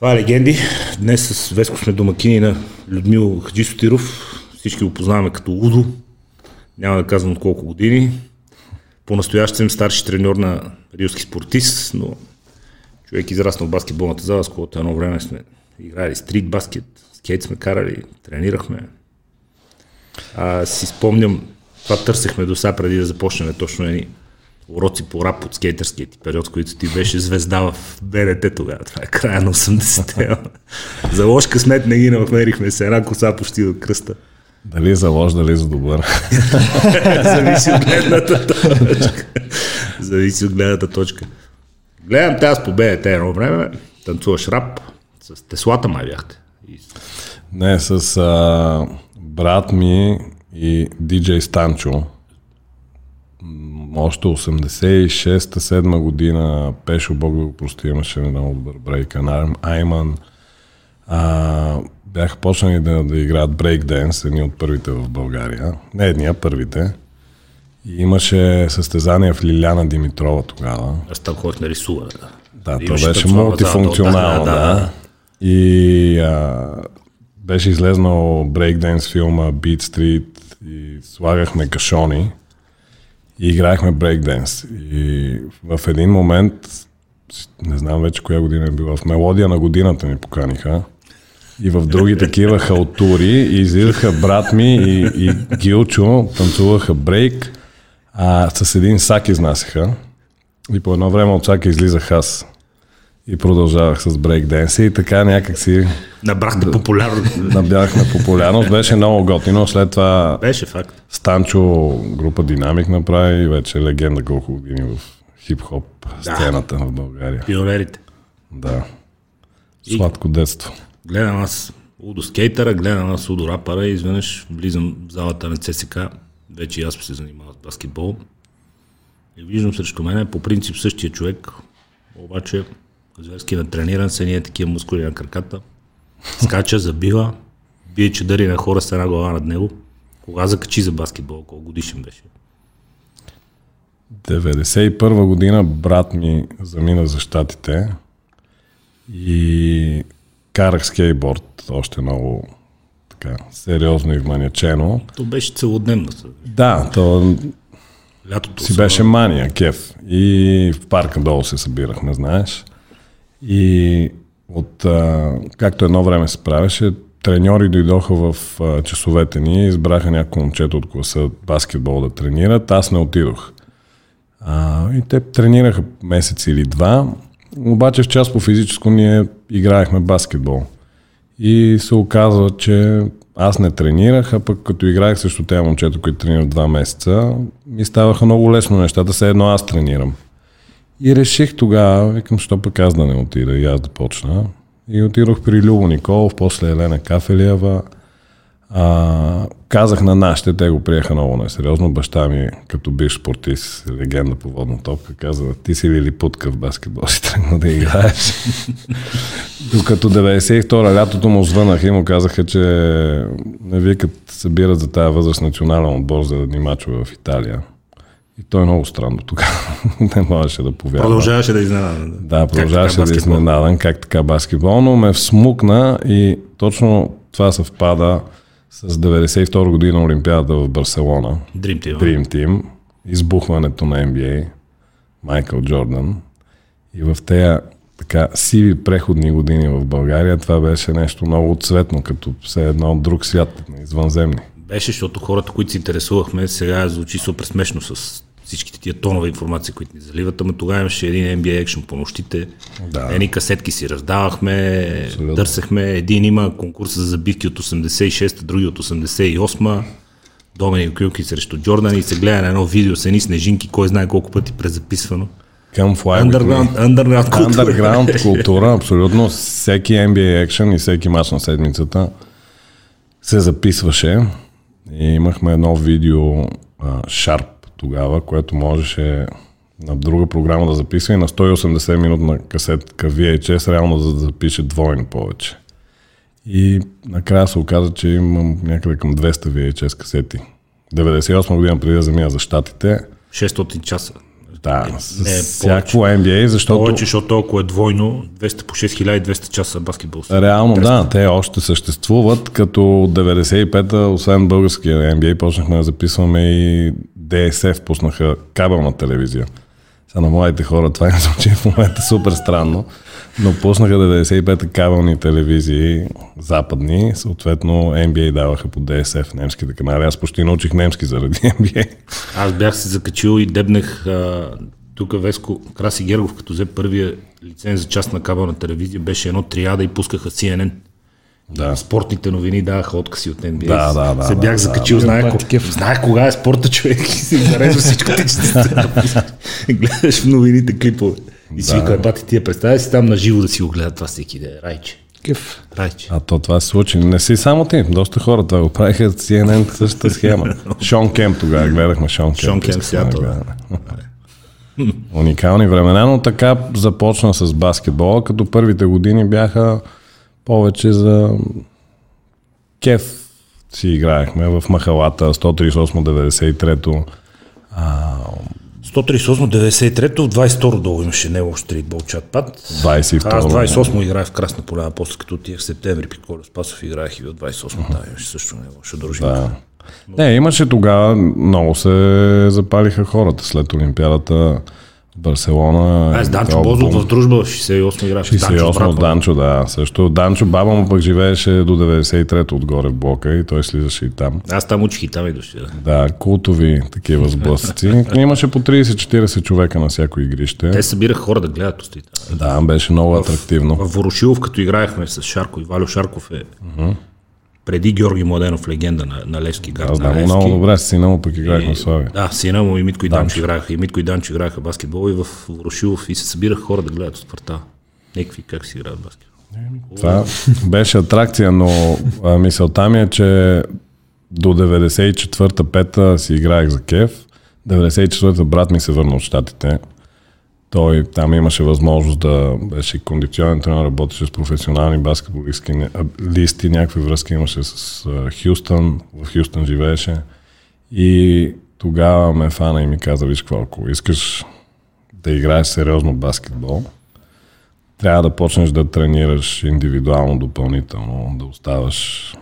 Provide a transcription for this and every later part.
Това е легенди. Днес с Веско сме домакини на Людмил Хаджисотиров. Всички го познаваме като Удо. Няма да казвам от колко години. По-настоящем старши треньор на риоски спортист, но човек израснал в баскетболната зала, с когото едно време сме играли стрит баскет, скейт сме карали, тренирахме. А, си спомням, това търсехме до сега преди да започнем точно едни уроци по рап от скейтърския ти период, с които ти беше звезда в БНТ тогава. Това е края на 80-те. за лош късмет не ги намерихме се една коса почти до кръста. Дали за лош, дали за добър. Зависи от гледната точка. Зависи от гледната точка. Гледам те аз по БНТ едно време, танцуваш рап, с Теслата май бяхте. Не, с а, брат ми и диджей Станчо още 86-7 година Пешо, Бог да го прости, имаше много добър брейк, Айман. А, бяха почнали да, да играят брейкденс, едни от първите в България. Не едни, а първите. И имаше състезание в Лиляна Димитрова тогава. Аз там ходих на рисуване. Да, да то беше мултифункционално, да, да. да. И а, беше излезнал брейкденс филма Beat Street и слагахме кашони и играехме брейкденс. И в един момент, не знам вече коя година е била, в мелодия на годината ни поканиха. И в други такива халтури и излизаха брат ми и, и Гилчо, танцуваха брейк, а с един сак изнасяха. И по едно време от сака излизах аз. И продължавах с брейкденси и така някак си... Набрахте популярност. Набяхме популярност. Беше много готино. След това... Беше факт. Станчо група Динамик направи и вече легенда колко години в хип-хоп сцената да. в България. Пионерите. Да. Сладко и... детство. Гледам аз Удо скейтера, гледам аз Удо рапъра и изведнъж влизам в залата на ЦСК. Вече аз се занимавам с баскетбол. И виждам срещу мен по принцип същия човек, обаче зверски натрениран, са ние такива мускули на краката. Скача, забива, бие чадъри на хора с една глава над него. Кога закачи за баскетбол? Колко годишен беше? 91 година брат ми замина за щатите и карах скейтборд още много така, сериозно и вманячено. То беше целодневно. Да, то Лятото си беше мания, кеф. И в парка долу се събирахме, знаеш. И от, а, както едно време се правеше, треньори дойдоха в а, часовете ни, избраха някои момчета от класа баскетбол да тренират, аз не отидох. А, и те тренираха месец или два, обаче в част по физическо ние играехме баскетбол. И се оказва, че аз не тренирах, а пък като играех срещу тези момчета, които тренират два месеца, ми ставаха много лесно нещата, все едно аз тренирам. И реших тогава, викам, що пък аз да не отида и аз да почна. И отидох при Любо Николов, после Елена Кафелиева. А, казах на нашите, те го приеха много несериозно. Баща ми, като бивш спортист, легенда по водна топка, каза, ти си ли путка в баскетбол, си тръгна да играеш. Докато 92-а лятото му звънах и му казаха, че не викат събират за тази възраст национален отбор за да мачове в Италия. И то е много странно тогава. не можеше да повярва. Продължаваше да изненада. Да, продължаваше да изненадан как така баскетбол, но ме всмукна и точно това съвпада с 92 година Олимпиада в Барселона. Dream Team. Dream Team. Избухването на NBA. Майкъл Джордан. И в тези така сиви преходни години в България това беше нещо много цветно, като все едно от друг свят, извънземни. Беше, защото хората, които се интересувахме, сега звучи супер смешно с всичките тия тонове информация, които ни заливат, ама тогава имаше един NBA екшен по нощите. Да. Едни касетки си раздавахме, Абсолютно. търсехме. Един има конкурс за забивки от 86-та, други от 88-та. Домени Кюлки срещу Джордан и се гледа на едно видео с едни снежинки, кой знае колко пъти презаписвано. Fly underground, underground култура. Underground култура, абсолютно. Всеки NBA екшен и всеки мач на седмицата се записваше. И имахме едно видео Sharp тогава, което можеше на друга програма да записва и на 180 минутна касетка VHS реално да запише двойно повече. И накрая се оказа, че имам някъде към 200 VHS касети. 98 година преди да замина за щатите. 600 часа. Да, не, всяко NBA, защото... Повече, защото ако е двойно, 200 по 6200 часа баскетбол. Реално, 300. да, те още съществуват, като 95-та, освен българския NBA, почнахме да записваме и DSF, пуснаха кабелна телевизия. Сега на младите хора това им звучи в момента супер странно, но пуснаха 95-та кабелни телевизии западни, съответно NBA даваха по DSF немските канали. Аз почти научих немски заради NBA. Аз бях се закачил и дебнех тук Веско Краси Гергов, като взе първия лиценз за част на кабелна телевизия, беше едно триада и пускаха CNN. Да. Спортните новини даваха откази от NBA. Да, да, да. Се бях да, закачил, да, знае, да, знае кога е спорта човек и си зарежда всичко ти, че гледаш в новините клипове. И си вика, бати тия представя си там на живо да си го гледат това всеки ден. Райче. Кеф. Райче. А то това се случи. Не си само ти. Доста хора това го правиха. CNN същата схема. Шон Кемп тогава гледахме Шон Кемп. Шон Кемп Сиатъл. Уникални времена, но така започна с баскетбола, като първите години бяха повече за кеф си играехме в махалата 138-93. 138-93, в 22 долу имаше не лош стритбол чат пат. 22 Аз 28 играх в Красна поляна, после като отивах в септември при Коля Спасов играех и в 28 uh-huh. да, имаше също не лоша дружина. Да. Не, имаше тогава, много се запалиха хората след Олимпиадата. Барселона. Аз Данчо Бозов в дружба в 68 играше. 68 Данчо, Данчо, да. Също Данчо, баба му пък живееше до 93-то отгоре в блока и той слизаше и там. Аз там учих и там и дошли. Да. култови такива сблъсъци. Имаше по 30-40 човека на всяко игрище. Те събираха хора да гледат устите. Да, беше много в, атрактивно. В Ворошилов, като играехме с Шарко и Валю Шарков е uh-huh преди Георги Младенов, легенда на, на Левски град. Да, знам много добре, с сина му пък играхме Славия. Да, сина му и Митко и Данчо играха. И Митко и Данчо играха баскетбол и в Ворошилов и се събираха хора да гледат от квартала. Некви как си играят баскетбол. Това беше атракция, но а, мисълта ми е, че до 94-та, си играех за кеф. 94-та брат ми се върна от щатите. Той там имаше възможност да беше кондиционен тренер, работеше с професионални баскетболистки листи, някакви връзки имаше с Хюстън, в Хюстън живееше. И тогава ме фана и ми каза, виж какво, ако искаш да играеш сериозно баскетбол, трябва да почнеш да тренираш индивидуално допълнително, да оставаш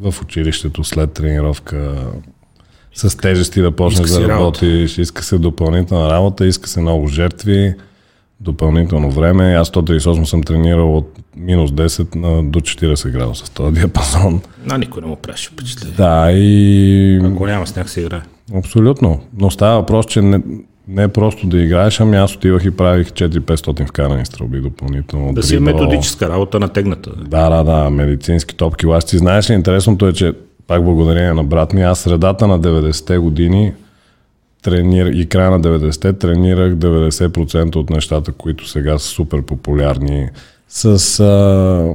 в училището след тренировка, с тежести да почнеш да работиш, иска се допълнителна работа, иска се много жертви, допълнително време. Аз 138 съм тренирал от минус 10 на до 40 градуса в този диапазон. На никой не му праше впечатление. Да, и... Ако няма сняг се играе. Абсолютно. Но става въпрос, че не, не просто да играеш, ами аз отивах и правих 4-500 вкарани стрелби допълнително. Да си е методическа работа на тегната. Да, да, да, медицински топки. Аз ти знаеш ли, интересното е, че пак благодарение на брат ми, аз средата на 90-те години тренир, и края на 90-те тренирах 90% от нещата, които сега са супер популярни с а,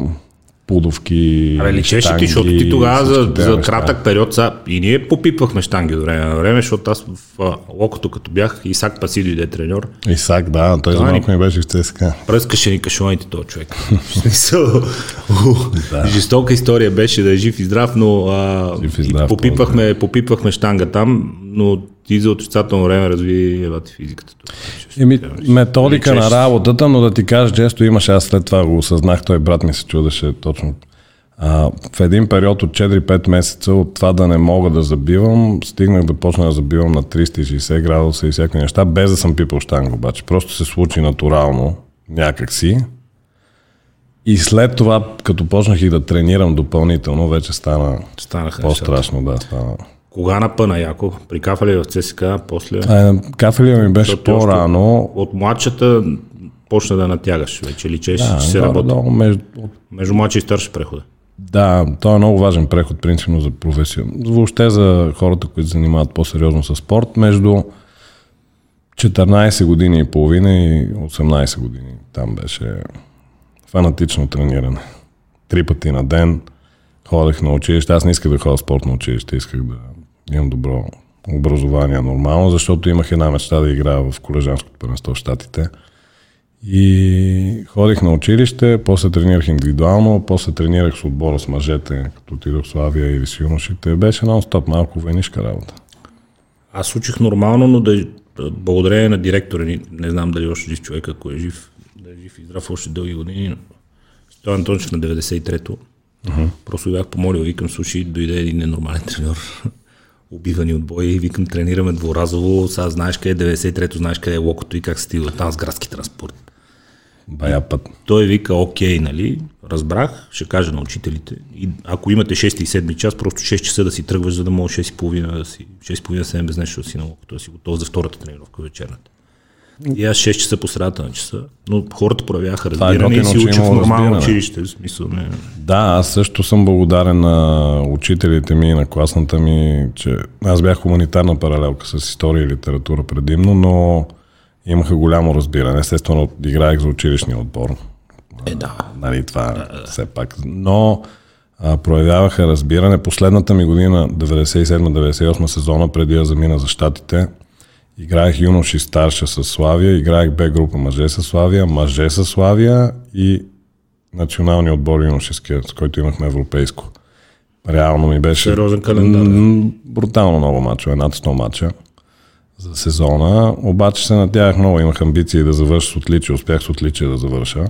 пудовки. Абе, личеше ти, защото ти тогава за, за кратък период са, и ние попипвахме штанги до време на време, защото аз в локото като бях, Исак Паси дойде треньор. Исак, да, той за малко ми беше в ЦСКА. Пръскаше ни кашоните този човек. Жестока история беше да е жив и здрав, но а, жив и здрав, попипвахме, попипвахме штанга там, но ти за отрицателно време разви елати физиката. Еми, методика на работата, но да ти кажа често имаше, аз след това го осъзнах, той брат ми се чудеше точно. А, в един период от 4-5 месеца от това да не мога да забивам, стигнах да почна да забивам на 360 градуса и всякакви неща, без да съм пипал штанга обаче. Просто се случи натурално, някакси. И след това, като почнах и да тренирам допълнително, вече стана Станаха по-страшно. Да, стана. Кога напъна Яко? При Кафали в ЦСКА, после? А, Кафали ми беше Защото по-рано. От младшата почна да натягаш вече, личеш, да, че се да, работи. Да, между... между младши и старши прехода. Да, то е много важен преход, принципно за професия. Въобще за хората, които занимават по-сериозно с спорт, между 14 години и половина и 18 години. Там беше фанатично трениране. Три пъти на ден ходех на училище. Аз не исках да ходя в спортно училище, исках да имам добро образование нормално, защото имах една мечта да играя в колежанското първенство в Штатите. И ходих на училище, после тренирах индивидуално, после тренирах с отбора с мъжете, като отидох в Славия или с юношите. Беше нон-стоп малко войнишка работа. Аз учих нормално, но да благодарение на директора ни, не знам дали още жив човек, ако е жив, да е жив и здрав още дълги години, Стоян Антончев на 93-то. Uh-huh. Просто бях помолил, викам, слушай, дойде един ненормален треньор, убивани от боя и викам, тренираме дворазово, сега знаеш къде е 93-то, знаеш къде е локото и как се стига там с градски транспорт. Бая път. Той вика, окей, нали, разбрах, ще кажа на учителите. И ако имате 6 и 7 час, просто 6 часа да си тръгваш, за да можеш 6 и половина да си, 6 и половина 7 без нещо да си на локото, да си готов за втората тренировка вечерната. И аз 6 часа по средата на часа, но хората проявяха е разбиране и си учат в нормално училище. В смисъл, не. Да, аз също съм благодарен на учителите ми и на класната ми, че аз бях хуманитарна паралелка с история и литература предимно, но имаха голямо разбиране. Естествено, играех за училищния отбор. Е, да. Нали, това да, да. все пак. Но а, проявяваха разбиране. Последната ми година, 97-98 сезона, преди да замина за щатите, играех юноши старша с Славия, играех Б група мъже с Славия, мъже с Славия и националния отбор юношеския, с който имахме европейско. Реално ми беше... Сериозен календар. Брутално много мачове, над 100 мача за сезона, обаче се надявах много, имах амбиции да завърша с отличие, успях с отличие да завърша.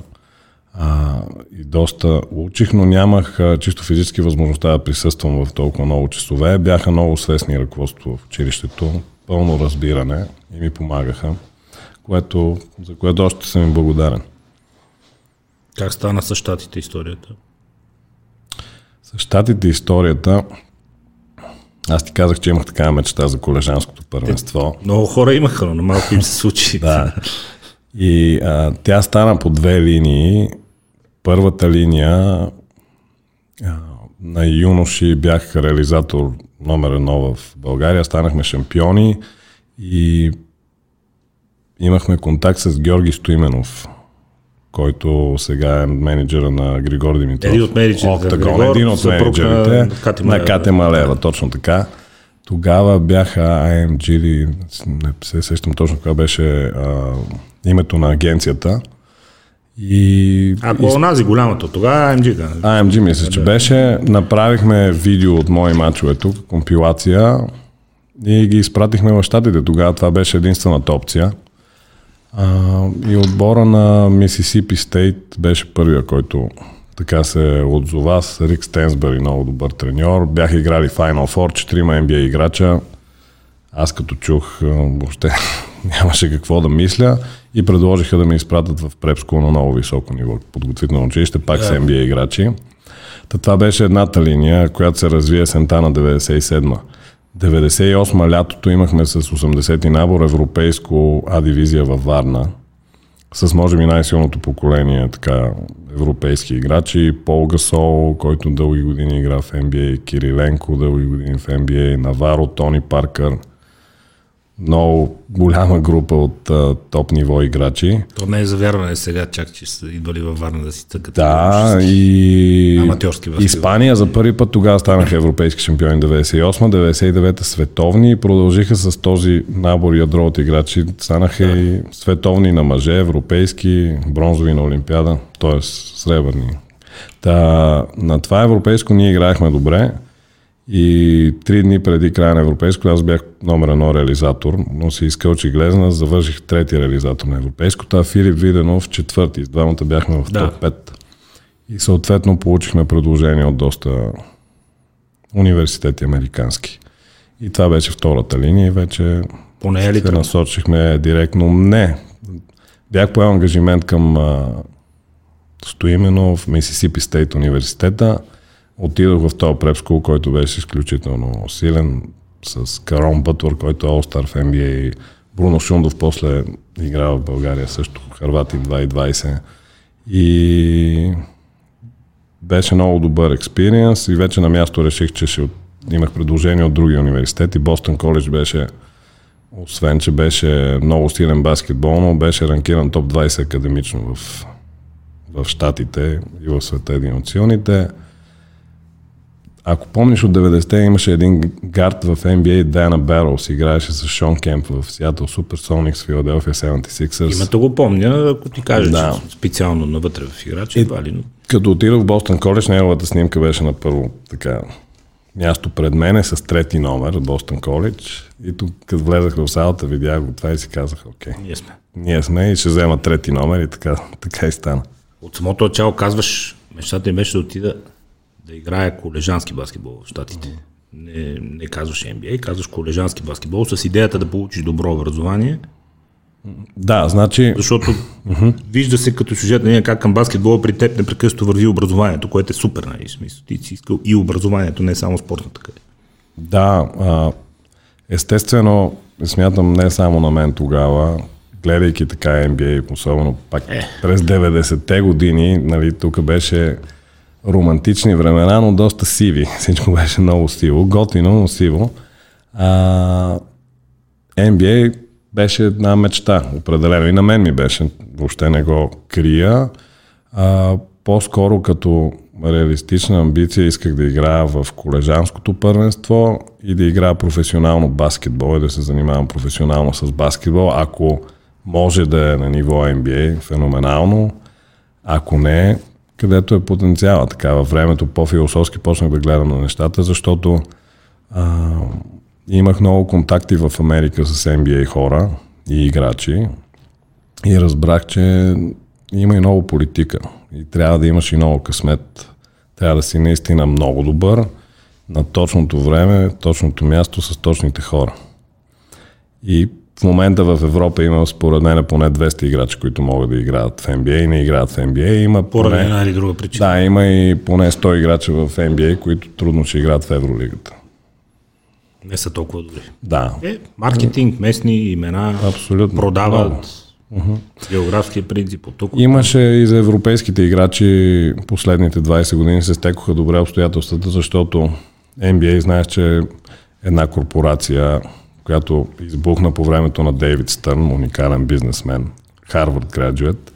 А, и доста учих, но нямах а, чисто физически възможността да присъствам в толкова много часове. Бяха много свестни ръководство в училището, пълно разбиране и ми помагаха, което, за което още съм им благодарен. Как стана с щатите историята? С щатите историята аз ти казах, че имах такава мечта за колежанското първенство. Е, много хора имаха, но малко им се случи. да. И а, тя стана по две линии. Първата линия а, на юноши бях реализатор номер едно в България. Станахме шампиони и имахме контакт с Георги Стоименов, който сега е менеджера на Григор Димитров. Един от менеджерите. един от менеджерите на Кате Малева, точно така. Тогава бяха IMG, не се сещам точно каква беше а, името на агенцията. И, Ако и... онази голямата, тогава AMG. Да. AMG мисля, че беше. Направихме видео от мои мачове тук, компилация и ги изпратихме в щатите. Тогава това беше единствената опция. А, и отбора на Мисисипи Стейт беше първия, който така се отзова с Рик Стенсбери, много добър треньор. Бяха играли Final Four, четирима NBA играча. Аз като чух, въобще нямаше какво да мисля и предложиха да ме изпратят в препско на много високо ниво, подготвително училище, пак yeah. с NBA играчи. Та това беше едната линия, която се развие сента на 97 98 лятото имахме с 80-ти набор европейско А-дивизия във Варна. С може би най-силното поколение така, европейски играчи. Пол Гасол, който дълги години игра в NBA, Кириленко, дълги години в NBA, Наваро, Тони Паркър – много голяма група от а, топ ниво играчи. То не е завярване сега, чак че са идвали във Варна да си тъкат. Да, и аматьорски Испания за първи път тогава станаха европейски шампиони 98-99 световни и продължиха с този набор ядро от играчи. Станаха да. и световни на мъже, европейски, бронзови на Олимпиада, т.е. сребърни. Та, на това европейско ние играехме добре. И три дни преди края на Европейско, аз бях номер едно реализатор, но се изкълчи глезна, завърших трети реализатор на Европейското, а Филип Виденов четвърти. С двамата бяхме в да. топ 5. И съответно получихме предложение от доста университети американски. И това беше втората линия и вече Поне е ли се насочихме директно. Не. Бях поел ангажимент към а, Стоимено в Мисисипи Стейт университета – Отидох в този препскул, който беше изключително силен, с Карон Бътвор, който е All-Star в NBA, Бруно Шундов после игра в България също, Харватин 2020. И беше много добър експириенс и вече на място реших, че ще имах предложение от други университети. Бостън коледж беше, освен че беше много силен баскетбол, но беше ранкиран топ 20 академично в, в Штатите и в света един от силните. Ако помниш от 90-те имаше един гард в NBA, Дайана Барроуз, играеше с Шон Кемп в Seattle Supersonics, Philadelphia 76ers. Името го помня, ако ти кажеш да. специално навътре в играч, едва ли. Като отидох в Бостон Коледж, неговата снимка беше на първо така място пред мене с трети номер, Бостън Коледж. И тук, като влезах в залата, видях го това и си казах, окей. Ние сме. Ние сме и ще взема трети номер и така, така и стана. От самото начало казваш, мечтата ми беше да отида да играя колежански баскетбол в Штатите. Не, не казваш NBA, казваш колежански баскетбол с идеята да получиш добро образование. Да, значи... Защото uh-huh. вижда се като сюжет на как към баскетбола при теб непрекъснато върви образованието, което е супер, нали? Смисъл, ти си искал и образованието, не само спортната къде. Да, а, естествено, смятам не само на мен тогава, гледайки така NBA, особено пак е. през 90-те години, нали, тук беше романтични времена, но доста сиви. Всичко беше много сиво, готино, но сиво. А, NBA беше една мечта, определено. И на мен ми беше, въобще не го крия. А, по-скоро като реалистична амбиция исках да играя в колежанското първенство и да играя професионално баскетбол и да се занимавам професионално с баскетбол. Ако може да е на ниво NBA, феноменално. Ако не, където е потенциала. Така във времето по-философски почнах да гледам на нещата, защото а, имах много контакти в Америка с NBA хора и играчи и разбрах, че има и много политика и трябва да имаш и много късмет. Трябва да си наистина много добър на точното време, точното място с точните хора. И в момента в Европа има според мен поне 200 играчи, които могат да играят в NBA и не играят в NBA. Има Поради поне, една или друга причина. Да, има и поне 100 играча в NBA, които трудно ще играят в Евролигата. Не са толкова добри. Да. Е, маркетинг, местни имена, Абсолютно. продават. Uh-huh. Географския принцип от тук. Имаше и за европейските играчи последните 20 години се стекоха добре обстоятелствата, защото NBA знаеш, че е една корпорация, която избухна по времето на Дейвид Стърн, уникален бизнесмен, Харвард граджует,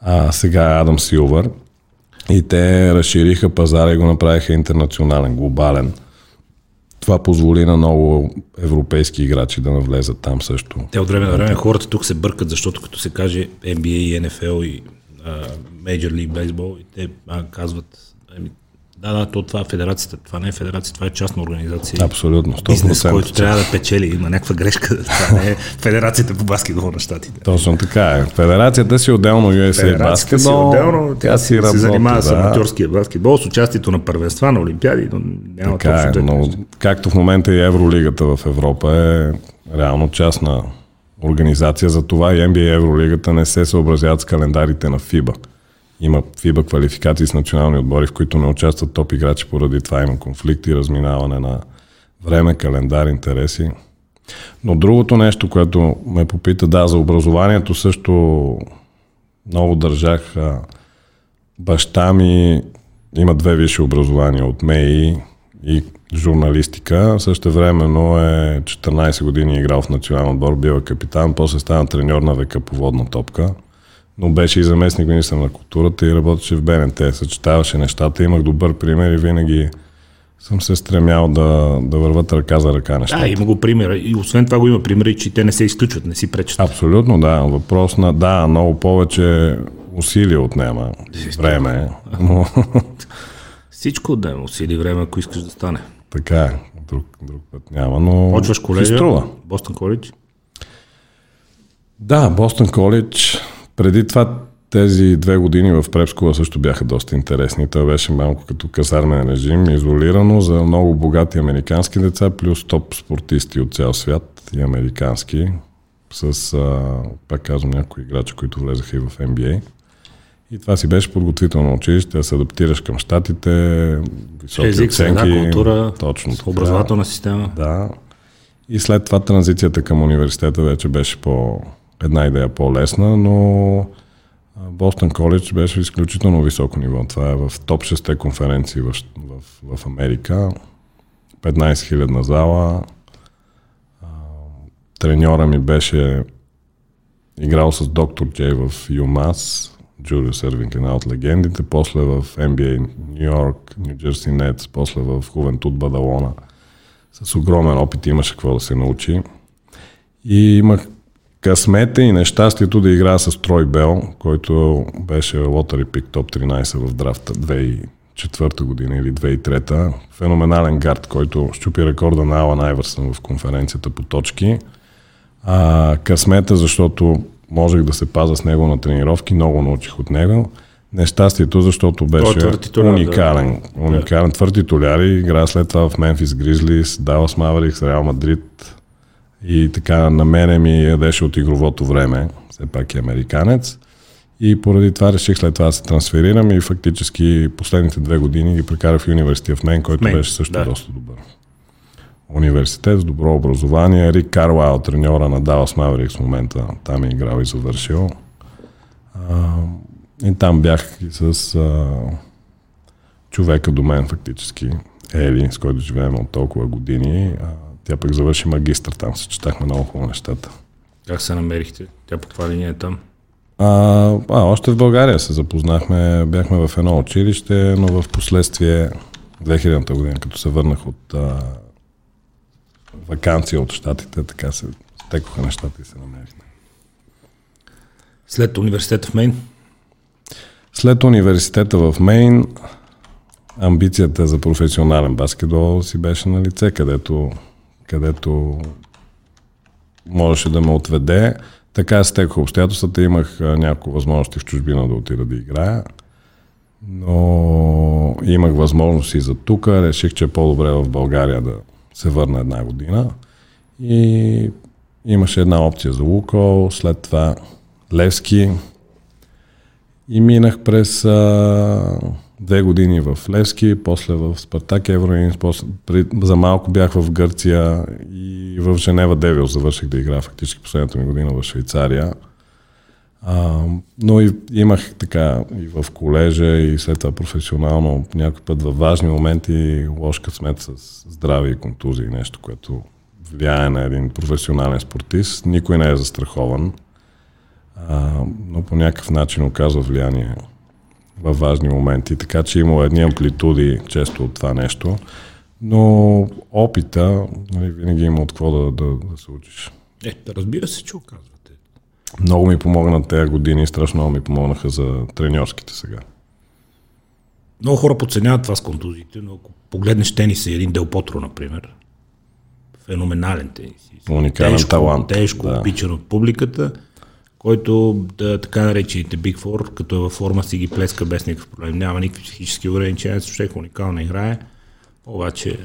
а сега е Адам Силвър. И те разшириха пазара и го направиха интернационален, глобален. Това позволи на много европейски играчи да навлезат там също. Те от време на време хората тук се бъркат, защото като се каже NBA и NFL и Major League Baseball, и те а, казват, ами, да, да, то това е федерацията. Това не е федерация, това е частна организация. Абсолютно. 100%. Бизнес, който трябва да печели. Има някаква грешка. Това не е федерацията по баскетбол на щатите. Точно така е. Федерацията си отделно USA баскетбол. Си отделно, тя си работи, се занимава да. с аматьорския баскетбол, с участието на първенства, на олимпиади, но няма така е, но, както в момента и Евролигата в Европа е реално частна организация, за това и NBA и Евролигата не се съобразяват с календарите на FIBA. Има FIBA квалификации с национални отбори, в които не участват топ играчи, поради това има конфликти, разминаване на време, календар, интереси. Но другото нещо, което ме попита, да, за образованието също много държах. Баща ми има две висши образования от МЕИ и журналистика. Също времено е 14 години играл в национален отбор, бил е капитан, после стана треньор на века по водна топка но беше и заместник министър на културата и работеше в БНТ. Съчетаваше нещата, имах добър пример и винаги съм се стремял да, да върват ръка за ръка нещата. Да, има го пример. И освен това го има примери, че те не се изключват, не си пречат. Абсолютно, да. Въпрос на, да, много повече усилия отнема. Време. Но... Всичко отнема усилия време, ако искаш да стане. Така е. Друг, друг път няма, но... Почваш колежа? Бостън коледж? Да, Бостън коледж преди това тези две години в Препскова също бяха доста интересни. Това беше малко като казармен режим, изолирано за много богати американски деца, плюс топ спортисти от цял свят и американски, с, а, пак казвам, някои играчи, които влезаха и в NBA. И това си беше подготвително училище, да се адаптираш към щатите, високи Език, оценки. Среда, култура, точно образователна система. Да. И след това транзицията към университета вече беше по една идея по-лесна, но Бостън Коледж беше изключително високо ниво. Това е в топ 6 конференции в, в, в Америка. 15 хилядна зала. Треньора ми беше играл с доктор Джей в UMass, Джулиус Ервинг, една от легендите, после в NBA Нью Йорк, Нью Джерси Нетс, после в Хувентуд Бадалона. С огромен опит имаше какво да се научи. И имах късмета и нещастието да играя с Трой Бел, който беше лотари пик топ 13 в драфта 2004 година или 2003. Феноменален гард, който щупи рекорда на Алан Айвърсън в конференцията по точки. А, късмета, защото можех да се паза с него на тренировки, много научих от него. Нещастието, защото беше е уникален. Да. Уникален твърд титуляр и игра след това в Мемфис Гризлис, Далас Маверикс, Реал Мадрид. И така на мене ми ядеше от игровото време. Все пак е американец. И поради това реших след това да се трансферирам и фактически последните две години ги прекарах в университет в мен, който Мейн, беше също да. доста добър. Университет с добро образование. Рик Карлайл, треньора на Dallas Mavericks в момента, там е играл и завършил. А, и там бях и с а, човека до мен фактически, Ели, с който живеем от толкова години. А, тя пък завърши магистър, там се четахме много хубаво нещата. Как се намерихте? Тя по каква линия е там? А, а, още в България се запознахме, бяхме в едно училище, но в последствие 2000-та година, като се върнах от а, вакансия от щатите, така се стекоха нещата и се намерихме. След университета в Мейн? След университета в Мейн, амбицията за професионален баскетбол си беше на лице, където, където можеше да ме отведе. Така стекоха обстоятелствата. Имах няколко възможности в чужбина да отида да играя. Но имах възможност и за тук. Реших, че е по-добре в България да се върна една година. И имаше една опция за Лукол, след това Левски. И минах през а, две години в Левски, после в Спартак при, за малко бях в Гърция и в Женева Девил завърших да игра фактически последната ми година в Швейцария. А, но и, имах така и в колежа и след това професионално някой път във важни моменти лош късмет с здраве и контузии, нещо, което влияе на един професионален спортист. Никой не е застрахован, а, но по някакъв начин оказва влияние във важни моменти, така че има едни амплитуди често от това нещо, но опита нали, винаги има от какво да, да, да се учиш. Е, разбира се, че оказвате. Много ми помогна тези години, страшно много ми помогнаха за треньорските сега. Много хора подценяват това с контузиите, но ако погледнеш тенис, един Дел Потро, например, феноменален тенис. Уникален тежко, талант. Тежко, да. обичан от публиката който да, така наречените Big Four, като е във форма си ги плеска без никакъв проблем. Няма никакви психически ограничения, защото уникална играе, обаче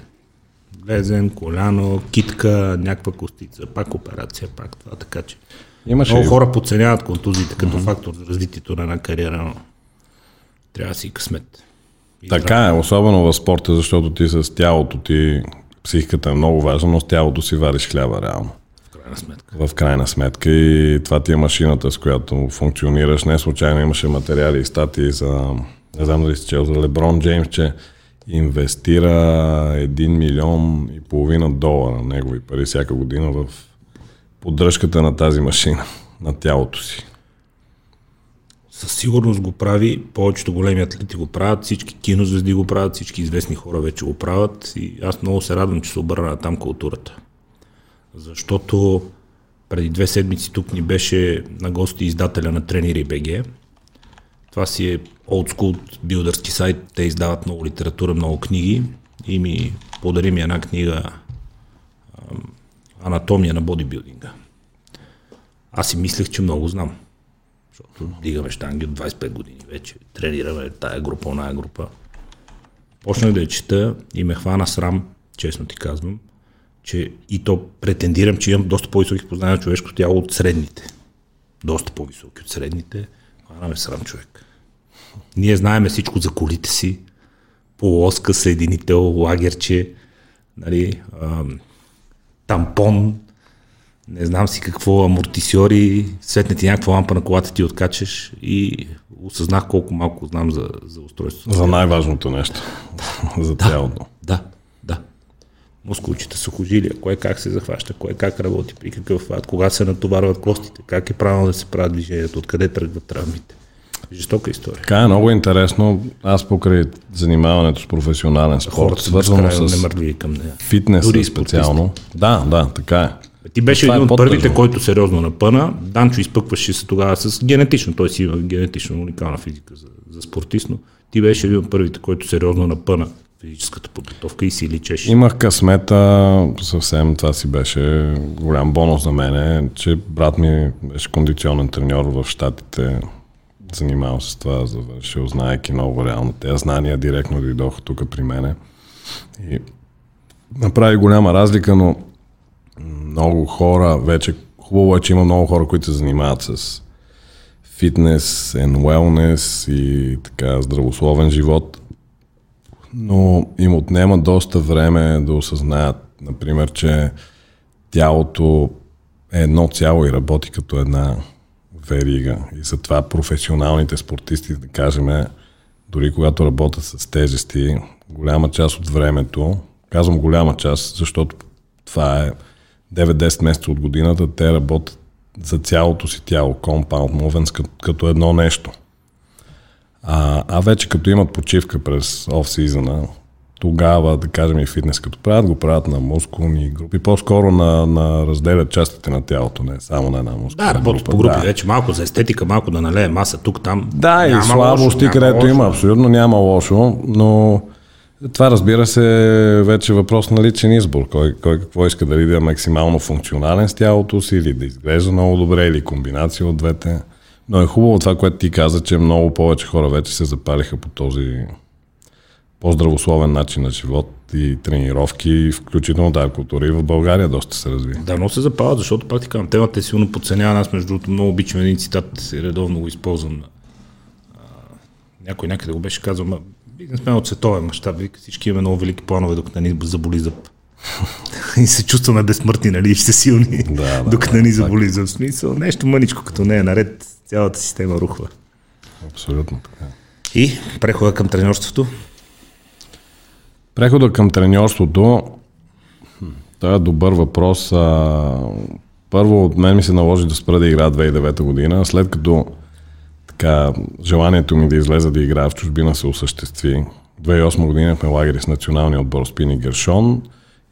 лезен, коляно, китка, някаква костица, пак операция, пак това, така че Имаше много хора подценяват контузиите като mm-hmm. фактор за развитието на една кариера, но трябва да си късмет. И така е, особено в спорта, защото ти с тялото ти, психиката е много важна, но с тялото си вариш хляба реално крайна сметка. В крайна сметка и това ти е машината, с която функционираш. Не случайно имаше материали и статии за, не знам дали си чел, за Леброн Джеймс, че инвестира 1 милион и половина долара негови пари всяка година в поддръжката на тази машина, на тялото си. Със сигурност го прави, повечето големи атлети го правят, всички кинозвезди го правят, всички известни хора вече го правят и аз много се радвам, че се обърна там културата защото преди две седмици тук ни беше на гости издателя на Тренери БГ. Това си е school билдърски сайт, те издават много литература, много книги и ми подари ми една книга Анатомия на бодибилдинга. Аз си мислех, че много знам. Защото дигаме штанги от 25 години вече. Тренираме тая група, оная група. Почнах да я чета и ме хвана срам, честно ти казвам, че и то претендирам, че имам доста по-високи познания на човешкото тяло от средните. Доста по-високи от средните. А ме срам човек. Ние знаеме всичко за колите си. Полоска, съединител, лагерче, нали, ам, тампон, не знам си какво, амортисьори, светне ти някаква лампа на колата ти откачаш и осъзнах колко малко знам за, за устройството. За най-важното нещо. за тялото. Да, мускулчета, сухожилия, кое как се захваща, кое как работи, при какъв фат, кога се натоварват костите, как е правилно да се правят движението, откъде тръгват травмите. Жестока история. Така е много интересно. Аз покрай занимаването с професионален спорт, Хората свързано с не към нея. фитнес Дори специално. Да, да, така е. Ти беше един е от първите, който сериозно напъна. Данчо изпъкваше се тогава с генетично, той си има генетично уникална физика за, за спортист, но ти беше един от първите, който сериозно напъна физическата подготовка и си личеше. Имах късмета, съвсем това си беше голям бонус за мен, че брат ми беше кондиционен треньор в Штатите, занимавал се с това, завършил, знаеки много реално. Тези знания директно дойдоха тук при мене. И направи голяма разлика, но много хора, вече хубаво е, че има много хора, които се занимават с фитнес and wellness и така здравословен живот, но им отнема доста време да осъзнаят, например, че тялото е едно цяло и работи като една верига. И затова професионалните спортисти, да кажем, дори когато работят с тежести, голяма част от времето, казвам голяма част, защото това е 9-10 месеца от годината, те работят за цялото си тяло, compound movements, като едно нещо. А, а вече като имат почивка през оф-сизона, тогава, да кажем и фитнес, като правят, го правят на мускулни групи, по-скоро на, на разделят частите на тялото, не само на една мускулна Да, работят по групи, да. вече малко за естетика, малко да налее маса тук, там. Да, и слабости, където лошо. има, абсолютно няма лошо, но това разбира се е вече въпрос на личен избор. Кой, кой какво иска дали да е максимално функционален с тялото си или да изглежда много добре или комбинация от двете. Но е хубаво това, което ти каза, че много повече хора вече се запалиха по този по-здравословен начин на живот и тренировки, включително да, култура и в България доста се разви. Да, но се запават, защото пак ти казвам, темата е силно подценявана. Аз между другото много обичам един цитат и редовно го използвам. Някой някъде го беше казал, бизнесмен от световен мащаб, всички имаме много велики планове, докато ни заболи зъб. И се чувстваме безсмъртни, нали, и ще силни, да, да, докато да, ни заболи зъб. Смисъл, нещо мъничко, като не е наред, цялата система рухва. Абсолютно така. И прехода към тренерството? Прехода към треньорството, това е добър въпрос. Първо от мен ми се наложи да спра да игра 2009 година, след като така, желанието ми да излезе да играя в чужбина се осъществи. 2008 година сме лагери с националния отбор Спини Гершон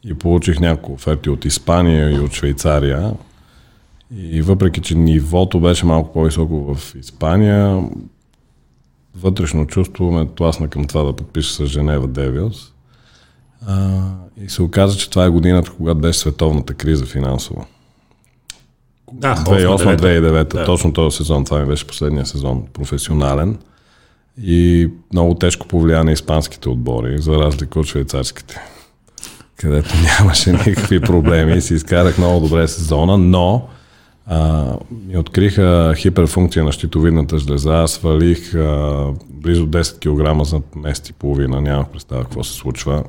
и получих няколко оферти от Испания и от Швейцария. И въпреки, че нивото беше малко по-високо в Испания, вътрешно чувство ме тласна към това да подпиша с Женева Девилс. и се оказа, че това е годината, когато беше световната криза финансова. Да, 2008-2009, да. точно този сезон, това ми беше последния сезон, професионален. И много тежко повлия на испанските отбори, за разлика от швейцарските, където нямаше никакви проблеми и си изкарах много добре сезона, но а, ми откриха хиперфункция на щитовидната жлеза, свалих а, близо 10 кг за месец и половина, нямах представа какво се случва.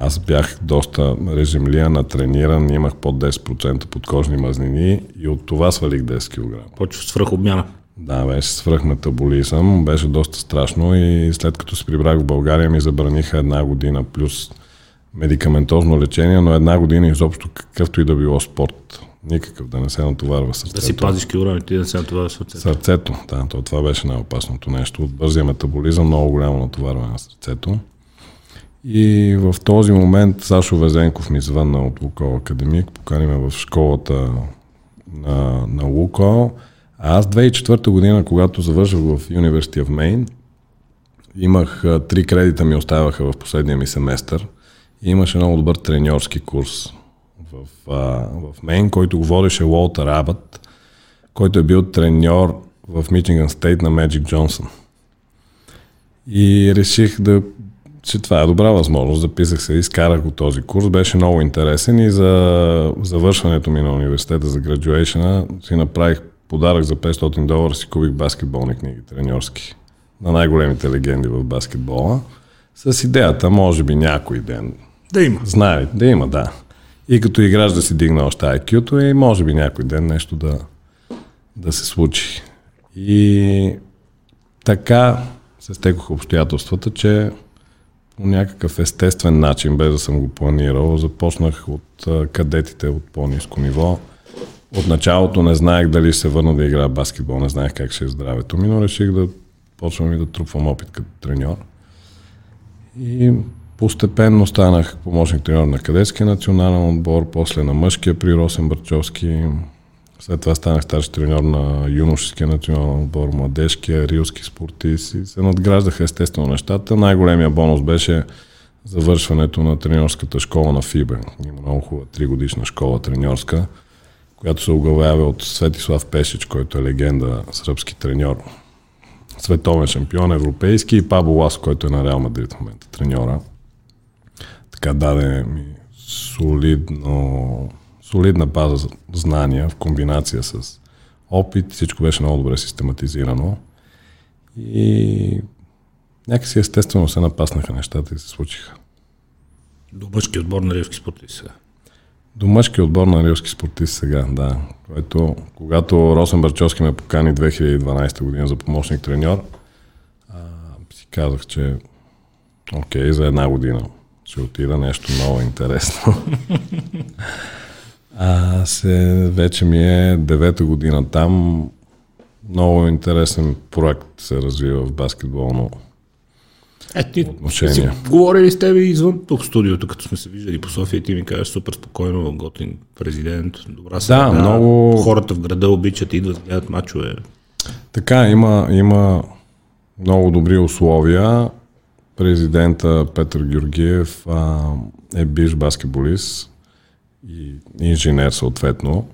Аз бях доста режимлия, натрениран, имах под 10% подкожни мазнини и от това свалих 10 кг. Почва свръх обмяна. Да, беше свръх метаболизъм, беше доста страшно и след като се прибрах в България ми забраниха една година плюс медикаментозно лечение, но една година изобщо какъвто и да било спорт. Никакъв, да не се натоварва сърцето. Да си пазиш килограмите и да се натоварва сърцето. Сърцето, да, то, това беше най-опасното нещо. От бързия метаболизъм много голямо натоварване на сърцето. И в този момент Сашо Везенков ми звънна от Лукол Академик, покани ме в школата на, на Лукол. А аз 2004 година, когато завърших в University of Maine, имах три кредита ми оставаха в последния ми семестър и имаше много добър треньорски курс в, а, в Мейн, който го водеше Уолтер Абът, който е бил треньор в Мичиган Стейт на Меджик Джонсън. И реших да че това е добра възможност. Записах се, изкарах го този курс, беше много интересен и за завършването ми на университета за graduation си направих подарък за 500 долара, си купих баскетболни книги, треньорски, на най-големите легенди в баскетбола, с идеята, може би някой ден. Да има. Знае, да има, да. И като играч да си дигна още IQ-то и може би някой ден нещо да, да се случи. И така се стекоха обстоятелствата, че по някакъв естествен начин, без да съм го планирал. Започнах от кадетите от по-низко ниво. От началото не знаех дали ще се върна да играя баскетбол, не знаех как ще е здравето ми, но реших да почвам и да трупвам опит като треньор. И постепенно станах помощник тренер на кадетския национален отбор, после на мъжкия при Росен Бърчовски. След това станах старши треньор на юношеския национален отбор, младежкия, рилски спортист и се надграждаха естествено нещата. Най-големия бонус беше завършването на треньорската школа на ФИБЕ. Има много хубава тригодишна школа треньорска, която се оглавява от Светислав Пешич, който е легенда сръбски треньор. Световен шампион, европейски и Пабо Лас, който е на Реал Мадрид в момента треньора. Така даде ми солидно, солидна база за знания в комбинация с опит. Всичко беше много добре систематизирано. И някакси естествено се напаснаха нещата и се случиха. До мъжки отбор на Ривски спортист сега. До мъжки отбор на Рилски спортист сега, да. Което, когато Росен Барчовски ме покани 2012 година за помощник треньор, а, си казах, че окей, за една година ще отида нещо много интересно. а се, вече ми е девета година там. Много интересен проект се развива в баскетболно е, ти си говорили с тебе извън тук студиото, като сме се виждали по София, ти ми кажеш супер спокойно, готин президент, добра среда. Да, много... Хората в града обичат, идват, гледат мачове. Така, има, има много добри условия. Президента Петър Георгиев а, е биш баскетболист и инженер съответно.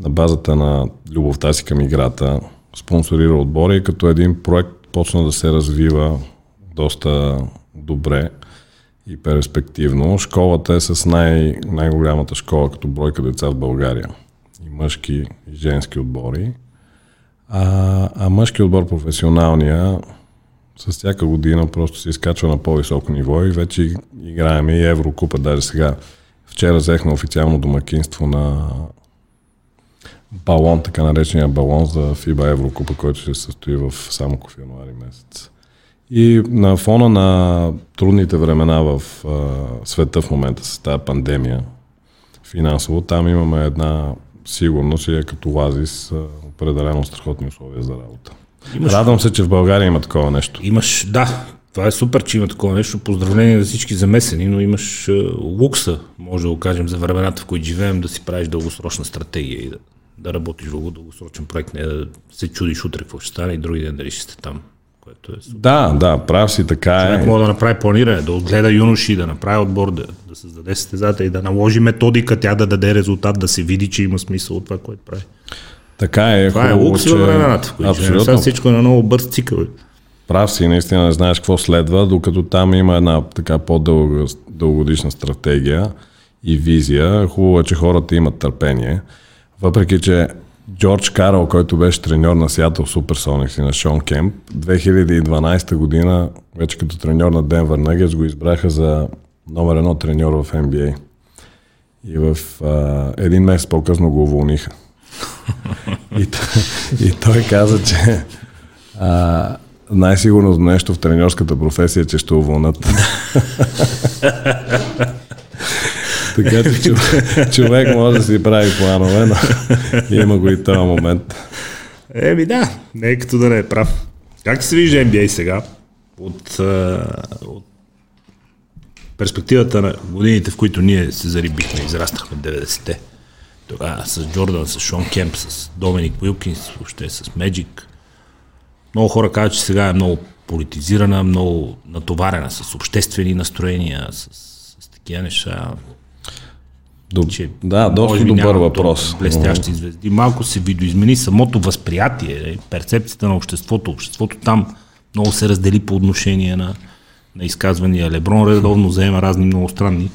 На базата на любовта си към играта спонсорира отбора и като един проект почна да се развива доста добре и перспективно. Школата е с най- най-голямата школа като бройка деца в България. И мъжки, и женски отбори. А, а мъжки отбор професионалния с всяка година просто се изкачва на по-високо ниво и вече играем и Еврокупа. Даже сега, вчера взехме официално домакинство на балон, така наречения балон за FIBA Еврокупа, който ще се състои в Самоков януари месец. И на фона на трудните времена в а, света в момента с тази пандемия, финансово, там имаме една сигурност и е като Лазис определено страхотни условия за работа. Имаш... Радвам се, че в България има такова нещо. Имаш, да, това е супер, че има такова нещо. Поздравление за всички замесени, но имаш лукса, може да го кажем, за времената, в които живеем, да си правиш дългосрочна стратегия и да, да работиш в дългосрочен проект, не да се чудиш утре какво ще стане и други ден дали ще сте там което е супер. Да, да, прав си, така Човек е. може да направи планиране, да отгледа юноши, да направи отбор, да, да създаде състезата и да наложи методика, тя да даде резултат, да се види, че има смисъл от това, което прави. Така е. Това е лукс във времената, Абсолютно. всичко е на много бърз цикъл. Прав си, наистина не знаеш какво следва, докато там има една така по-дългогодишна стратегия и визия. Хубаво е, че хората имат търпение. Въпреки, че Джордж Карл, който беше треньор на Сиатъл Суперсоникс и на Шон Кемп, 2012 година, вече като треньор на Денвър Нагетс, го избраха за номер едно треньор в NBA. И в а, един месец по-късно го уволниха. И, и той каза, че а, най-сигурно нещо в треньорската професия, е, че ще уволнат. така че човек може да си прави планове, но има го и този момент. Еми да, не е като да не е прав. Как ти се вижда NBA сега? От, от перспективата на годините, в които ние се зарибихме, израстахме 90-те. Тогава с Джордан, с Шон Кемп, с Доминик Уилкинс, въобще с Меджик. Много хора казват, че сега е много политизирана, много натоварена с обществени настроения, с, с такива неща. Доб... Че, да, доста добър въпрос. Блестящи uh-huh. звезди. Малко се видоизмени самото възприятие, перцепцията на обществото. Обществото там много се раздели по отношение на, на изказвания. Леброн редовно заема разни много странни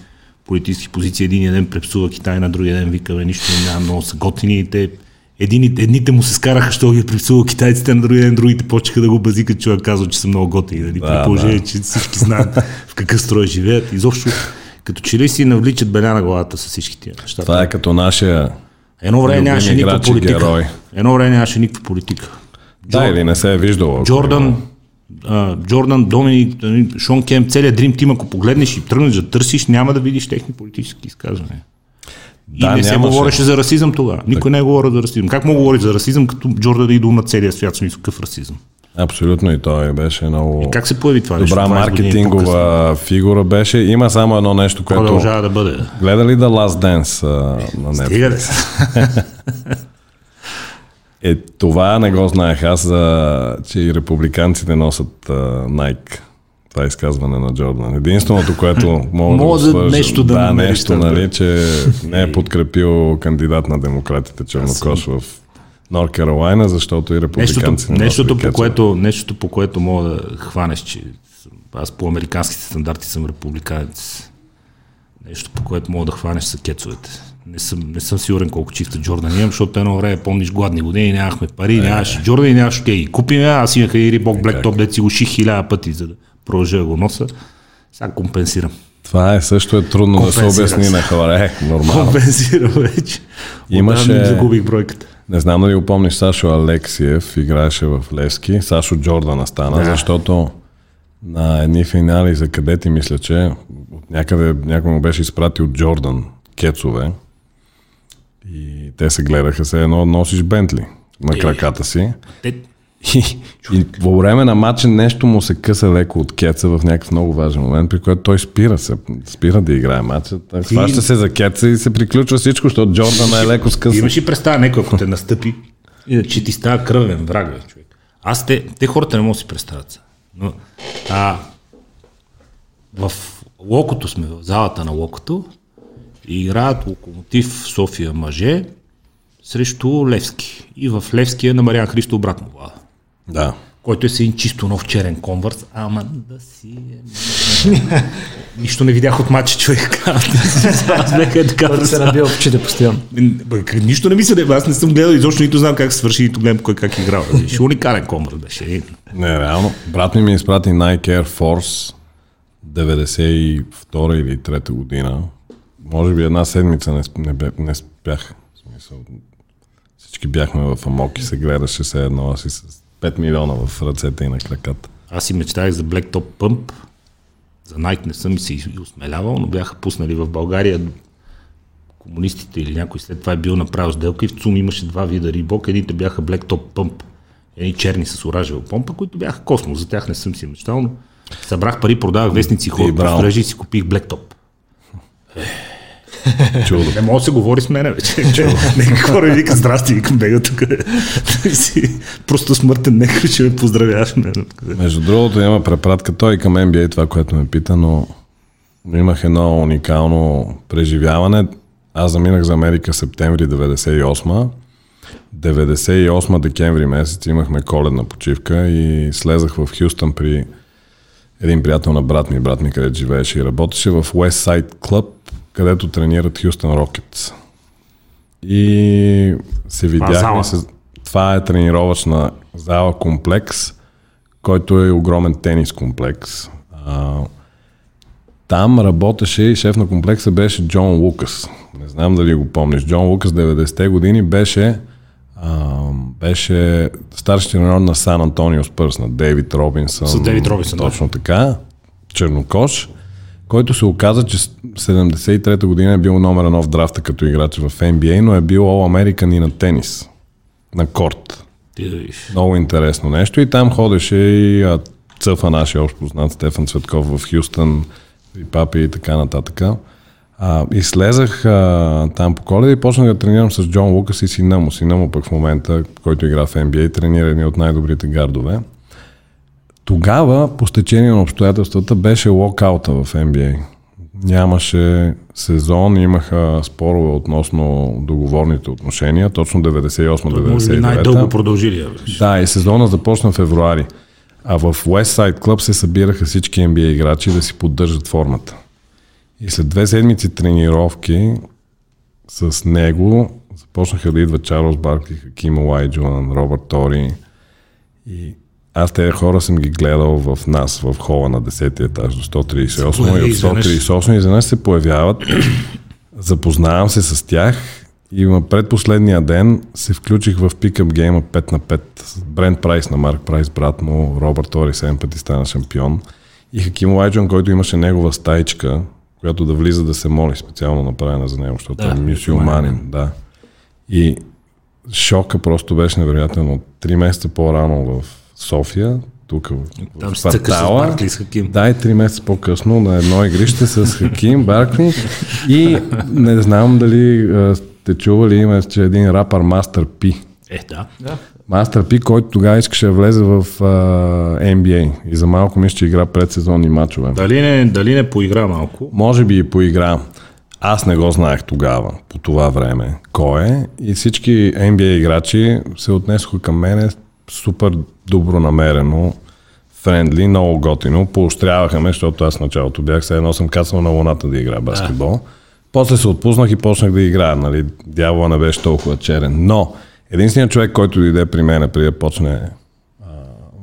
политически позиции. Един ден препсува Китай, на другия ден вика, нищо няма, много са готини. Те, едините, едните му се скараха, що ги препсува китайците, на другия ден другите почеха да го базикат, че казва, че са много готини. Нали? Да, При положение, да. че всички знаят в какъв строй живеят. Изобщо като че ли си навличат беля на главата с всички тия неща. Това е като нашия Едно време нямаше никаква политика. Герой. Едно време нямаше никаква политика. Да, Джордан, или не се е виждало. Джордан, Джордан, Доминик, Шон Кем, целият Дрим Тим, ако погледнеш и тръгнеш да търсиш, няма да видиш техни политически изказвания. И да, не се говореше за расизъм тогава. Никой так. не е говорил за расизъм. Как мога говори за расизъм, като Джордан да идол на целия свят, смисъл какъв расизъм? Абсолютно и той беше много и как се появи това добра нещо, маркетингова фигура беше. Има само едно нещо, което... Продължава да бъде. Гледа ли The Last Dance а, на Netflix? е, това не го знаех аз, а, че и републиканците носят а, Nike. Това е изказване на Джордан. Единственото, което мога, да, да нещо да, да нещо, нали, че не е подкрепил кандидат на демократите Чернокош в Норт Каролайна, защото и републиканците нещото, нещото, по което, нещото, по което мога да хванеш, че аз по американските стандарти съм републиканец. Нещо, по което мога да хванеш са кецовете. Не съм, не съм сигурен колко чифта Джордан имам, защото едно време помниш гладни години, нямахме пари, е, нямаше Джордан и нямаше те ги купим. Аз имах и Рибок Блек Топ, го ших хиляда пъти, за да продължа да го носа. Сега компенсирам. Това е също е трудно да се обясни на хора. Е, нормално. Компенсирам вече. Имаше... Загубих бройката. Не знам дали го помниш, Сашо Алексиев играеше в Левски. Сашо Джордана стана, да. защото на едни финали за кадети, мисля, че от някъде някой му беше изпратил Джордан кецове и те се гледаха се едно носиш Бентли на е, краката си. Те, и, и по време на матча нещо му се къса леко от кеца в някакъв много важен момент, при който той спира се, спира да играе матча. Хваща се за кеца и се приключва всичко, защото Джордан е леко скъса. Имаш и представа някой, ако те настъпи, че ти става кръвен враг, бе, човек. Аз те, те хората не могат да си представят. Но, а, в Локото сме, в залата на Локото, и играят локомотив София мъже срещу Левски. И в Левски е на Мариан Христо обратно. Да. Който е един чисто нов черен конвърс, ама да си... Е... Нищо не видях от матча, човек. бях е така. Да се набил в очите постоянно. Нищо не ми се аз не съм гледал, изобщо нито знам как се свърши, нито гледам кой как играл. Ще уникален конвърс беше. Не, реално. Брат ми ми изпрати Nike Air Force 92 или 3 година. Може би една седмица не, не, не спях. В смисъл, всички бяхме в Амок и се гледаше се едно, аз и с 5 милиона в ръцете и на краката. Аз си мечтах за Black Top Pump. За Nike не съм се и осмелявал, но бяха пуснали в България комунистите или някой след това е бил направил сделка и в ЦУМ имаше два вида рибок. Едните бяха Black Top Pump, едни черни с оражева помпа, които бяха космос. За тях не съм си мечтал, но събрах пари, продавах вестници, хора и си купих Black Top. Чудо. Не мога да се говори с мене вече. Нека хора вика, здрасти, викам бега тук. Просто смъртен, нека ще ме поздравяваш. Между другото има препратка той към NBA, това, което ме пита, но имах едно уникално преживяване. Аз заминах за Америка септември 98 98 декември месец имахме коледна почивка и слезах в Хюстън при един приятел на брат ми, брат ми, където живееше и работеше в West Side Club където тренират Хюстън Рокетс. И се видяхме с... Това е тренировъчна зала комплекс, който е огромен тенис комплекс. А, там работеше и шеф на комплекса беше Джон Лукас. Не знам дали го помниш. Джон Лукас 90-те години беше а, беше старши тренер на Сан Антонио Спърс, на Дейвид Робинсън. С Дейвид Робинсън, Точно да. така. Чернокош който се оказа, че 73-та година е бил номер едно в драфта като играч в NBA, но е бил All American и на тенис, на корт. Много интересно нещо. И там ходеше и а, цъфа нашия общ познат Стефан Цветков в Хюстън, и папи и така нататък. А, и слезах а, там по коледа и почнах да тренирам с Джон Лукас и сина му. Сина му пък в момента, който игра в NBA, тренира едни от най-добрите гардове. Тогава, по стечение на обстоятелствата, беше локаута в NBA. Нямаше сезон, имаха спорове относно договорните отношения, точно 98-99. Най-дълго продължили. Да, и сезона започна в февруари. А в Westside Club се събираха всички NBA играчи да си поддържат формата. И след две седмици тренировки с него започнаха да идват Чарлз Баркли, Хаким Лайджуан, Робърт Тори. И аз тези хора съм ги гледал в нас, в хола на 10 етаж до 138 и от 138 изведнъж се появяват. Запознавам се с тях и на предпоследния ден се включих в пикъп гейма 5 на 5. Брент Прайс на Марк Прайс, брат му, Робърт Тори 7 пъти стана шампион. И Хаким Лайджон, който имаше негова стайчка, която да влиза да се моли, специално направена за него, защото да, е мюсюлманин. Да. И шока просто беше невероятен. От три месеца по-рано в София, тук Там в квартала. С Хаким. Да, и три месеца по-късно на едно игрище с Хаким, Баркли и не знам дали сте чували име, че един рапър Мастер Пи. Е, да. да. Мастер Пи, който тогава искаше да влезе в uh, NBA и за малко мисля, че игра предсезонни матчове. Дали не, дали не поигра малко? Може би и поигра. Аз не го знаех тогава, по това време, кой е. И всички NBA играчи се отнесоха към мене супер добронамерено, френдли, много готино. Поощряваха ме, защото аз в началото бях, все едно съм кацал на луната да играя баскетбол. Да. После се отпуснах и почнах да играя. Нали? Дявола не беше толкова черен. Но единственият човек, който дойде при мен преди да почне а,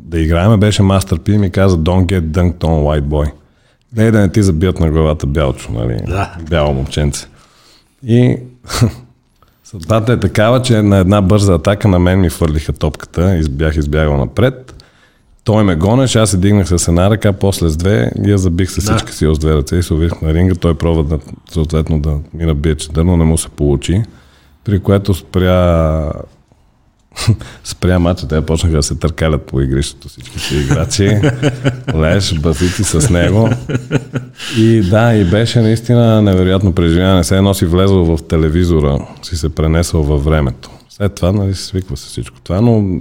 да играем, беше Мастер Пи и ми каза Don't get dunked on white boy. Гледай да не ти забият на главата бялчо, нали? Да. Бяло момченце. И съдбата е такава, че на една бърза атака на мен ми фърлиха топката, и бях избягал напред. Той ме гонеше, аз се дигнах с една ръка, после с две, я забих с всички да. си с две ръце и се увих на ринга. Той пробва да, съответно да ми набие четър, но не му се получи. При което спря спря мача, те почнаха да се търкалят по игрището всички си играчи. Леш, базици с него. И да, и беше наистина невероятно преживяване. Се едно си влезъл в телевизора, си се пренесъл във времето. След това, нали, се свиква се всичко това, но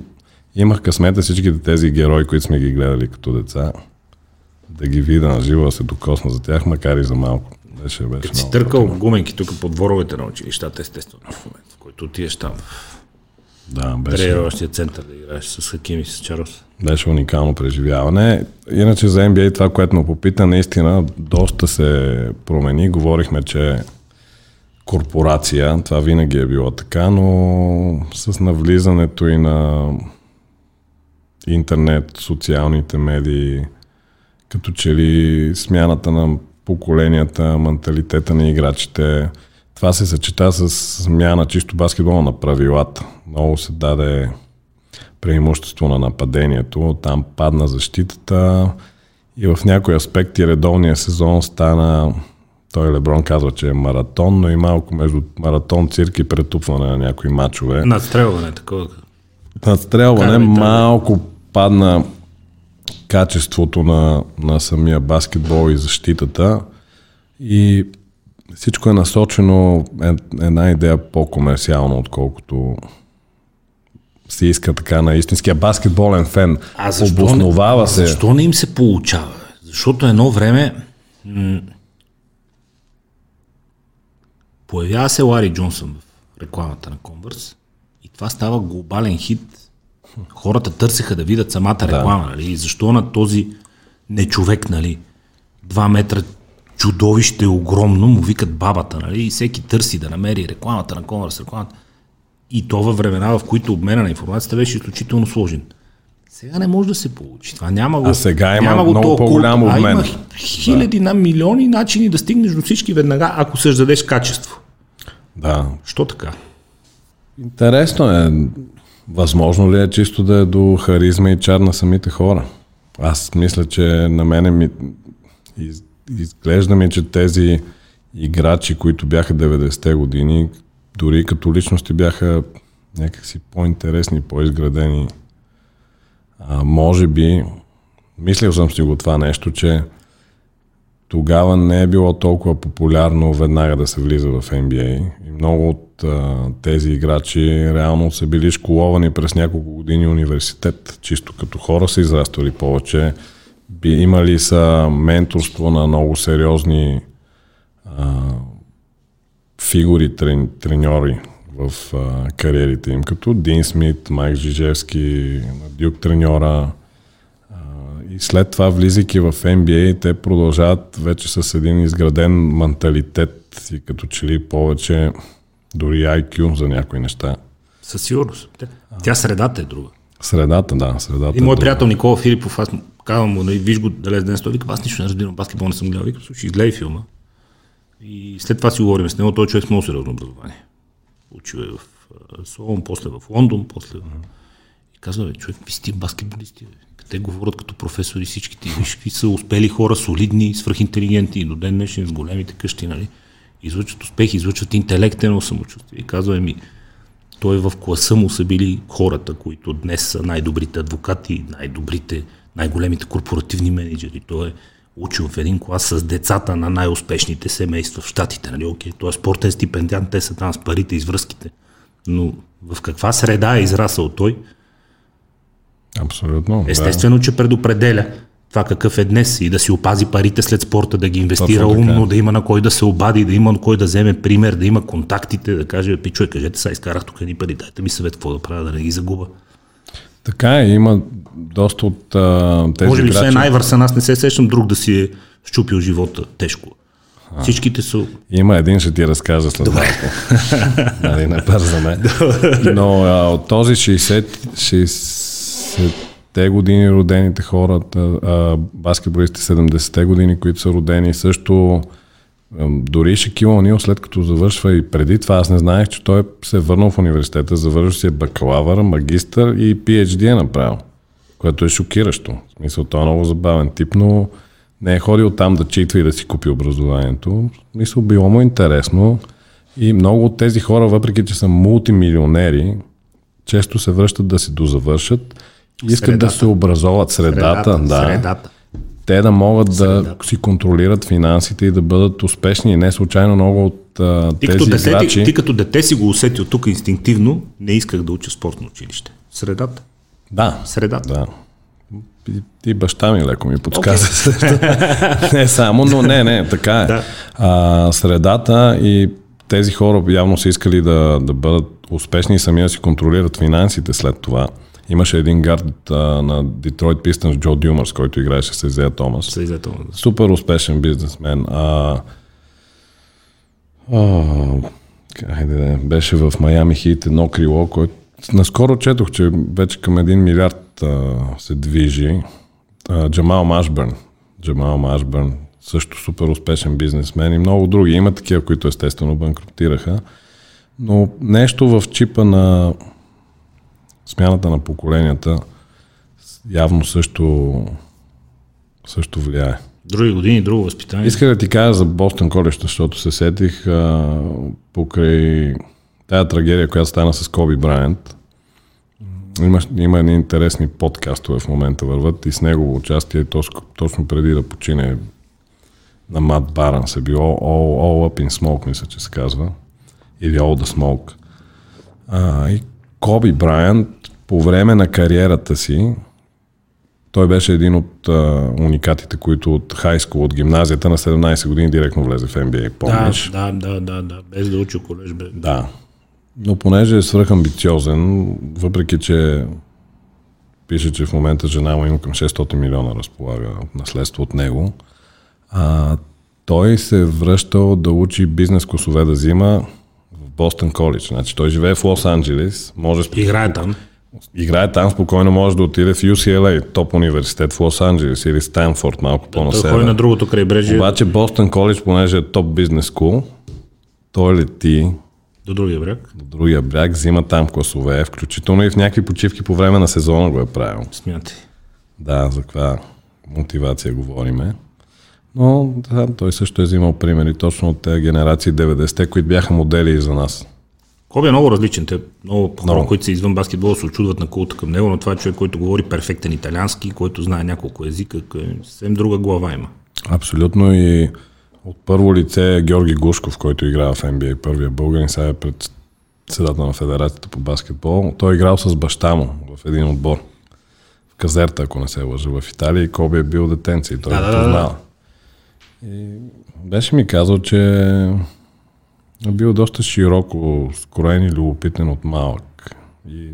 имах късмета всичките тези герои, които сме ги гледали като деца, да ги видя на живо, да се докосна за тях, макар и за малко. Беше, беше Като си търкал гуменки тук по дворовете на училищата, естествено, в момента, в който отиеш там. Да, беше. Тренировъчния център да играеш с Хаким и с Чарос. Беше уникално преживяване. Иначе за NBA това, което му попита, наистина доста се промени. Говорихме, че корпорация, това винаги е било така, но с навлизането и на интернет, социалните медии, като че ли смяната на поколенията, менталитета на играчите, това се съчета с смяна чисто баскетбол на правилата. Много се даде преимущество на нападението, там падна защитата и в някои аспекти редовния сезон стана той Леброн казва, че е маратон, но и малко между маратон, цирк и претупване на някои матчове. Надстрелване, такова. Надстрелване малко падна качеството на, на самия баскетбол и защитата и всичко е насочено една идея по-комерциално, отколкото се иска така на истинския баскетболен фен. А защо, Обосновава не, се. защо не им се получава? Защото едно време м- появява се Лари Джонсън в рекламата на Converse и това става глобален хит. Хората търсеха да видят самата реклама, да. нали? защо на този нечовек, нали? Два метра чудовище огромно, му викат бабата, нали? И всеки търси да намери рекламата на Converse, рекламата. И то във времена, в които обмена на информацията беше изключително сложен. Сега не може да се получи. Това няма го. А сега има няма много по-голям обмен. А има хиляди да. на милиони начини да стигнеш до всички веднага, ако създадеш качество. Да. Що така? Интересно е. Възможно ли е чисто да е до харизма и чар на самите хора? Аз мисля, че на мене ми изглежда ми, че тези играчи, които бяха 90-те години, дори като личности бяха някакси по-интересни, по-изградени. А, може би, мислил съм си го това нещо, че тогава не е било толкова популярно веднага да се влиза в NBA. И много от а, тези играчи реално са били школовани през няколко години университет. Чисто като хора са израствали повече. Би, имали са менторство на много сериозни а, фигури, трен, треньори в а, кариерите им, като Дин Смит, Майк Жижевски, Дюк треньора. А, и след това, влизайки в NBA, те продължават вече с един изграден менталитет и като че ли повече дори IQ за някои неща. Със сигурност. Тя средата е друга. Средата, да. Средата и мой е приятел Никола Филипов, аз казвам му, нали, виж го дали днес, той вика, аз нищо не разбирам, баскетбол не съм гледал, вика, слушай, изгледай филма. И след това си говорим с него, той е човек с много сериозно образование. Учил е в Солон, после в Лондон, после... И казва, бе, човек, ви сте баскетболисти, те говорят като професори всичките. Виж какви са успели хора, солидни, свръхинтелигентни и до ден днешен с големите къщи, нали? Излъчват успехи, излъчват интелектено самочувствие. И казва ми, той в класа му са били хората, които днес са най-добрите адвокати, най-добрите, най-големите корпоративни менеджери. Той е учил в един клас с децата на най-успешните семейства в Штатите. Нали? Окей, той е спортен стипендиант, те са там с парите и с връзките. Но в каква среда е израсъл той? Абсолютно. Естествено, да. че предопределя това какъв е днес и да си опази парите след спорта, да ги инвестира Точно умно, да има на кой да се обади, да има на кой да вземе пример, да има контактите, да каже, пи човек, кажете, сега изкарах тук едни пари, дайте ми съвет какво да правя, да не ги загуба. Така е, има доста от а, тези Може би, освен най-върсен, аз не се сещам друг да си е щупил живота тежко. А, Всичките са... Има един, ще ти разкажа след малко. нали, не бързаме. Но а, от този 60, 60 те години родените хората, а, баскетболисти 70-те години, които са родени, също дори Шакил Онил, след като завършва и преди това, аз не знаех, че той се е върнал в университета, завършва си е бакалавър, магистър и PhD е направил, което е шокиращо. В смисъл, той е много забавен тип, но не е ходил там да читва и да си купи образованието. В смисъл, било му интересно и много от тези хора, въпреки че са мултимилионери, често се връщат да си дозавършат Искат средата. да се образоват средата, средата да. Средата. Те да могат средата. да си контролират финансите и да бъдат успешни. И не случайно много от а, ти тези като дете, играчи... Ти като дете си го усетил тук инстинктивно, не исках да уча спортно училище. Средата. Да. Средата. Да. И, и баща ми леко ми подсказа. Okay. не само, но не, не, така е. Да. А, средата и тези хора явно са искали да, да бъдат успешни и сами да си контролират финансите след това. Имаше един гард а, на Детройт Pistons, Джо Дюмърс, който играеше с Изея Томас. С Изея Томас. Супер успешен бизнесмен. А, а, хайде, беше в Майами Хит едно крило, което наскоро четох, че вече към един милиард а, се движи. А, Джамал Машбърн. Джамал Машбърн, също супер успешен бизнесмен и много други. Има такива, които естествено банкротираха. Но нещо в чипа на смяната на поколенията явно също, също влияе. Други години, друго възпитание. Исках да ти кажа за Бостън колеща, защото се сетих а, покрай тая трагедия, която стана с Коби Брайант. Има, има едни интересни подкастове в момента върват и с негово участие, точно, точно преди да почине на Мат Баран се било All, All Up in Smoke, мисля, че се казва. Или All the Smoke. А, и Коби Брайант по време на кариерата си той беше един от а, уникатите, които от хайскул, от гимназията на 17 години директно влезе в NBA, помниш? Да, да, да, да, без да учи колеж. Бе. Да. Но понеже е свръхамбициозен, въпреки че пише, че в момента жена му има към 600 милиона разполага наследство от него, а, той се е връщал да учи бизнес косове да взима Бостън Колидж. Значи той живее в Лос-Анджелес. Може... Играе там. Играе там, спокойно може да отиде в UCLA, топ университет в Лос-Анджелес или Станфорд, малко по-на Той на другото крайбрежие. Обаче Бостън Колидж, понеже е топ бизнес скул, той лети до другия бряг? До другия бряг, взима там класове, включително и в някакви почивки по време на сезона го е правил. Смятай. Да, за каква мотивация говориме. Но да, той също е взимал примери точно от тези генерации 90-те, които бяха модели за нас. Коби е много различен. Те много хора, no. които са извън баскетбола, се очудват на култа към него, но това е човек, който говори перфектен италиански, който знае няколко езика, съвсем друга глава има. Абсолютно и от първо лице е Георги Гушков, който играе в NBA, първия българин, сега е пред седата на Федерацията по баскетбол. Той е играл с баща му в един отбор. В Казерта, ако не се лъжа, в Италия и Коби е бил детенци и той да, е да, да. И беше ми казал, че е бил доста широко скроен и любопитен от малък. И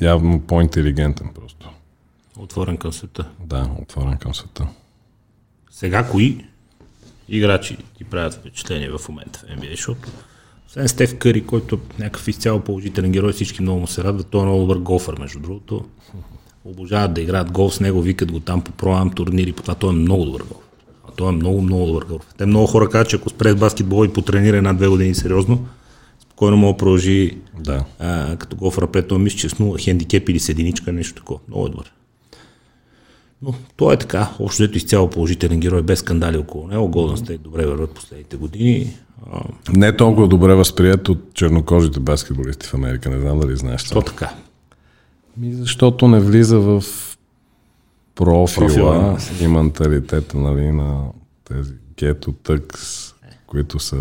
явно по-интелигентен просто. Отворен към света. Да, отворен към света. Сега кои играчи ти правят впечатление в момента в NBA, защото освен Стеф Къри, който е някакъв изцяло положителен герой, всички много му се радват, той е много добър голфър, между другото. Обожават да играят голф с него, викат го там по проам турнири, по това той е много добър голф. Той е много, много добър гълър. Те много хора казват, че ако спре баскетбол и потренира една-две години сериозно, спокойно мога да продължи да. а, като голфър пред това мисля, че с нула хендикеп или с единичка, нещо такова. Много е добър. Но той е така, общо ето изцяло положителен герой, без скандали около него. Голден Стейт добре върват последните години. Не е толкова добре възприят от чернокожите баскетболисти в Америка. Не знам дали знаеш това. така? Ми защото не влиза в профила, профила и менталитета нали, на тези гето тъкс, които са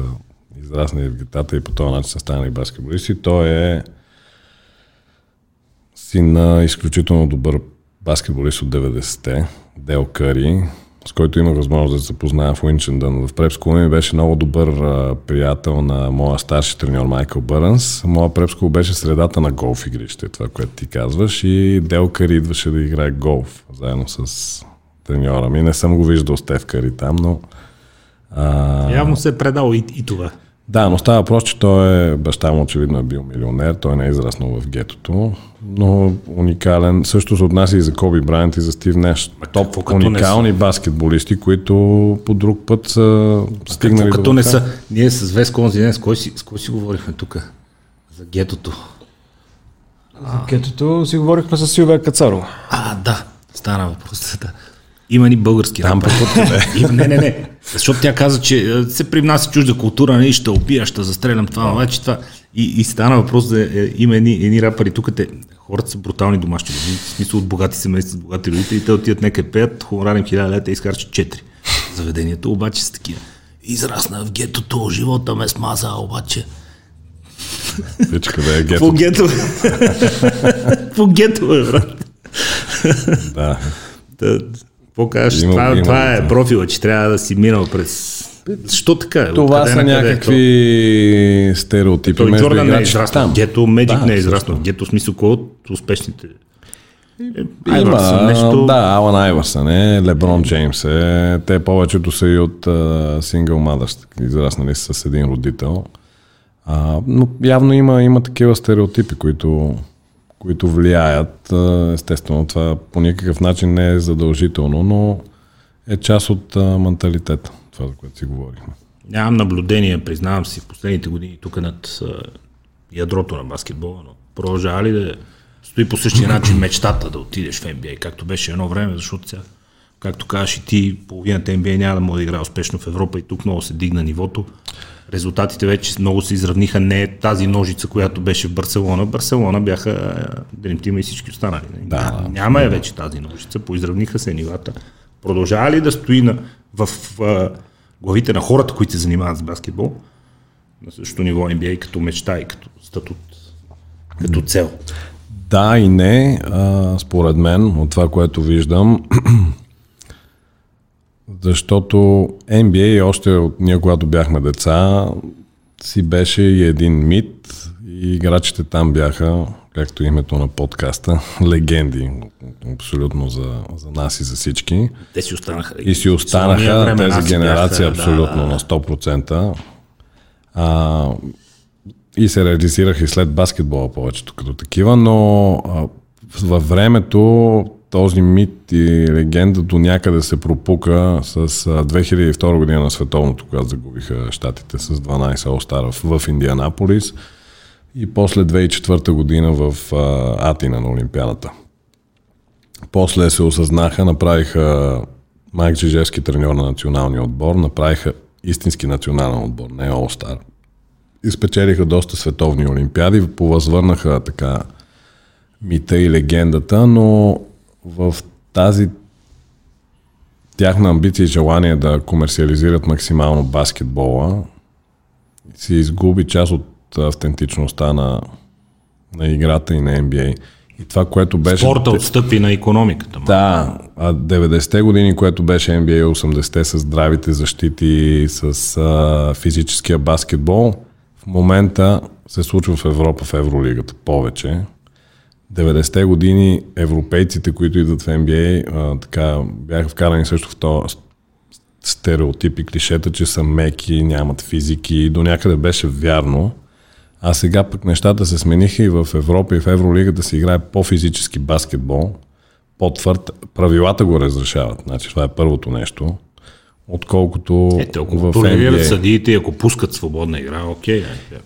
израснали в гетата и по този начин са станали баскетболисти. Той е син на изключително добър баскетболист от 90-те, Дел Къри, с който имах възможност да се запозная в Уинчендън. В препскула ми беше много добър а, приятел на моя старши треньор Майкъл Бърнс. Моя препскул беше средата на голф игрище, това, което ти казваш. И Дел Кари идваше да играе голф, заедно с треньора ми. Не съм го виждал Стев Кари там, но... А... Явно се е предал и, и това. Да, но става въпрос, че той е, баща му очевидно е бил милионер, той не е израснал в гетото, но уникален. Също се отнася и за Коби Брайант и за Стив Неш. Топ уникални баскетболисти, които по друг път са стигнали като до не са. Ние с Веско онзи ден, с кой си, с кой си говорихме тук? За гетото. За гетото си говорихме с Силвия Кацарова. А, да. Стана въпрос. Да. Има ни български Там рапър. не, не, не. Защото тя каза, че се привнася чужда култура, не, ще убия, ще застрелям това, вече това. И, и стана въпрос да е, има едни, едни рапъри. Тук те, хората са брутални домашни люди, в смисъл от богати семейства, с богати родители, и те отиват нека пеят, хонорарим хиляда лета и изкарчат четири. Заведението обаче са такива. Израсна в гетото, живота ме смаза, обаче. Вече къде е гето? По гето. По гето, брат. да. Какво кажеш? Има, това, има, това е профила, че трябва да си минал през защо така? Това са някакви е стереотипи. Той Джордан не е израснал. Гето, Медик да, не е израснал. Гето, в смисъл, кой от успешните е, има, нещо... Да, Алан Айвърсън е, Леброн Джеймс е. Те повечето са и от сингъл мадърс, израснали с един родител. А, но явно има, има такива стереотипи, които които влияят. Естествено, това по никакъв начин не е задължително, но е част от менталитета, това, за което си говорихме. Нямам наблюдение, признавам си, в последните години тук над ядрото на баскетбола, но продължава ли да стои по същия начин мечтата да отидеш в NBA, както беше едно време, защото сега, както кажеш и ти, половината NBA няма да може да играе успешно в Европа и тук много се дигна нивото резултатите вече много се изравниха. Не тази ножица, която беше в Барселона. Барселона бяха Дремтима и всички останали. Да, Няма е вече тази ножица. Поизравниха се нивата. Продължава ли да стои на, в, в главите на хората, които се занимават с баскетбол, на същото ниво NBA като мечта и като статут, като цел? Да и не. А, според мен, от това, което виждам, защото NBA още от ние, когато бяхме деца, си беше и един мит и играчите там бяха, както името на подкаста, легенди. Абсолютно за, за нас и за всички. Те си останаха. И си останаха тези генерации бяха, абсолютно да. на 100%. А, и се реализираха и след баскетбола повечето като такива, но а, във времето този мит и легенда до някъде се пропука с 2002 година на световното, когато загубиха щатите с 12 All-Star в Индианаполис и после 2004 година в Атина на Олимпиадата. После се осъзнаха, направиха Майк Джижевски треньор на националния отбор, направиха истински национален отбор, не All-Star. Изпечелиха доста световни олимпиади, повъзвърнаха така мита и легендата, но в тази тяхна амбиция и желание да комерциализират максимално баскетбола, се изгуби част от автентичността на, на играта и на NBA. И това, което беше... Спорта отстъпи на економиката. Да, а 90-те години, което беше NBA 80-те с здравите защити, с а, физическия баскетбол, в момента се случва в Европа, в Евролигата повече. 90-те години европейците, които идват в NBA, а, така, бяха вкарани също в този стереотип и клишета, че са меки, нямат физики до някъде беше вярно. А сега пък нещата се смениха и в Европа и в Евролигата се играе по-физически баскетбол, по-твърд. Правилата го разрешават. Значи това е първото нещо. Отколкото е, ако в NBA. съдиите, ако пускат свободна игра, окей.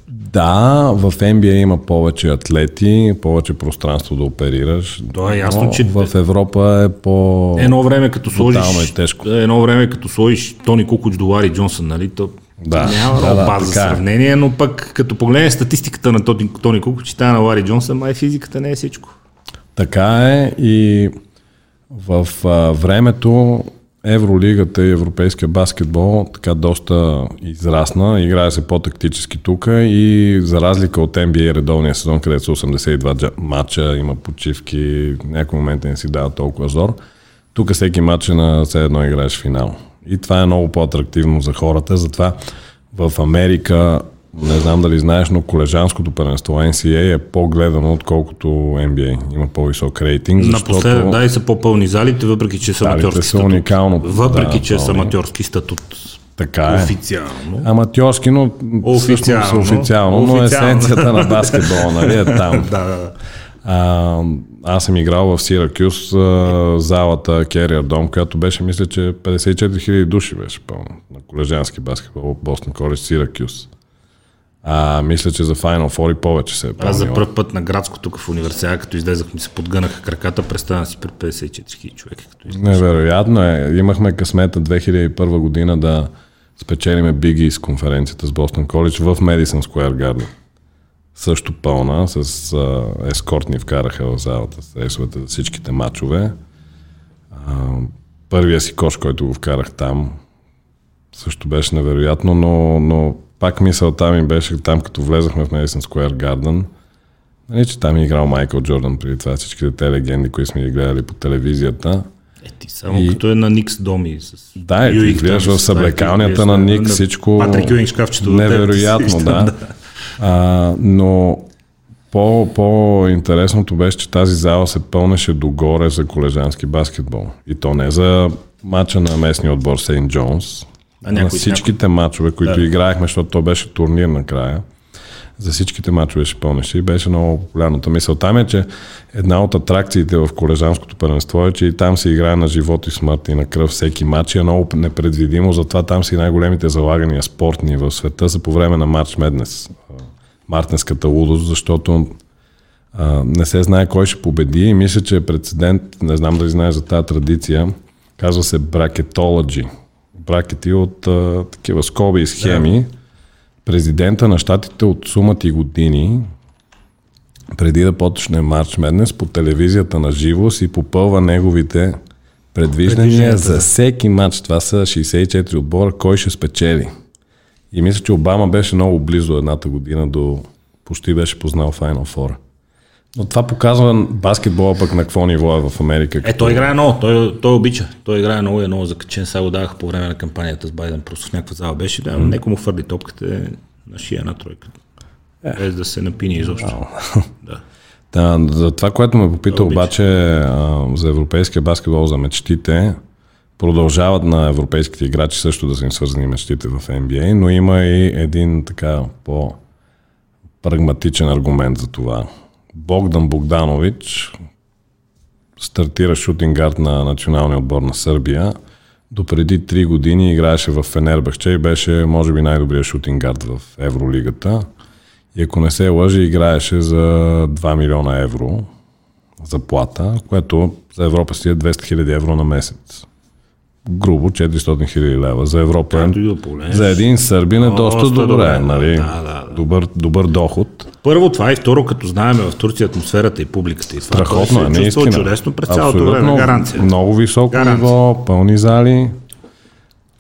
Да, в NBA има повече атлети, повече пространство да оперираш. Да, е ясно, че в Европа е по Едно време като сложиш, е тежко. едно време като сложиш Тони Кукуч до Лари Джонсън, нали, то да, няма да, да, база за е. сравнение, но пък като погледнеш статистиката на Тони, Тони Кукуч и на Лари Джонсън, май физиката не е всичко. Така е и в а, времето Евролигата и европейския баскетбол така доста израсна, играе се по-тактически тук и за разлика от NBA редовния сезон, където са 82 матча, има почивки, някои моменти не си дава толкова зор, тук всеки матч е на все едно играеш финал. И това е много по-атрактивно за хората, затова в Америка не знам дали знаеш, но колежанското първенство NCA е по-гледано, отколкото NBA. Има по-висок рейтинг. Защото... Напоследък, да, и са по-пълни залите, въпреки че са аматьорски статут. Уникално, въпреки, да, че са аматьорски статут. Така е. Официално. Аматьорски, но официално, официално, но есенцията на баскетбола, нали е там. да, да. А, аз съм играл в Сиракюс, залата Кериер Дом, която беше, мисля, че 54 000 души беше пълно на колежански баскетбол в Бостон Коледж Сиракюс. А, мисля, че за Final Four и повече се е Аз за първ път на градско тук в университета, като излезах ми се подгънаха краката, престана си при 54 000 човека. Като Невероятно е. Имахме късмета 2001 година да спечелиме Big East конференцията с Бостон Коледж в Madison Square Garden. Също пълна, с а, ескорт ни вкараха в залата с рейсовете за всичките матчове. А, първия си кош, който го вкарах там, също беше невероятно, но, но пак мисълта ми беше там, като влезахме в Madison Square Garden, нали, че там е играл Майкъл Джордан преди това, всичките те легенди, които сме ги гледали по телевизията. Е, ти само и... като е на Никс доми. С... Да, и ти влизаш в съблекалнята на Никс, всичко Патрик Юинг шкафчето. Невероятно, да. А, но по, по-интересното беше, че тази зала се пълнеше догоре за колежански баскетбол. И то не за мача на местния отбор Сейнт Джонс, а на всичките някой... матчове, които да. играехме, защото то беше турнир накрая, за всичките матчове ще пълнеше и беше много популярната мисъл. Там е, че една от атракциите в колежанското първенство е, че и там се играе на живот и смърт и на кръв всеки матч. И е много непредвидимо, затова там си най-големите залагания спортни в света са по време на матч Меднес, мартенската лудост, защото а, не се знае кой ще победи. И мисля, че е прецедент, не знам дали знаеш за тази традиция, казва се бракетологи бракети от а, такива скоби и схеми. Да. Президента на щатите от сумати години, преди да почне Марч Меднес, по телевизията на живо си попълва неговите предвиждания за всеки матч. Това са 64 отбора, кой ще спечели. И мисля, че Обама беше много близо едната година до почти беше познал Final Four. Но това показва баскетбола пък на какво ниво е в Америка. Е, той играе много, той, той обича. Той играе много и е много закачен. Сега го давах по време на кампанията с Байден, просто в някаква зала беше. Да, mm. неко му фърли топката е на шия на тройка. Е. Без да се напини изобщо. да. да. За това, което ме попита обаче а, за европейския баскетбол, за мечтите, продължават на европейските играчи също да са им свързани мечтите в NBA, но има и един така по прагматичен аргумент за това. Богдан Богданович стартира шутингард на националния отбор на Сърбия. До преди 3 години играеше в Фенербахче и беше, може би, най-добрият шутингард в Евролигата. И ако не се лъжи, играеше за 2 милиона евро заплата, което за Европа си е 200 000 евро на месец грубо 400 хиляди лева. За Европа, да за един сърбин е доста добре, добре нали? Да, да, да. Добър, добър доход. Първо това и второ, като знаем в Турция атмосферата и публиката. И това, Страхотно е, наистина. чудесно през цялото време. Гаранция. Много високо Гаранция. ниво, пълни зали,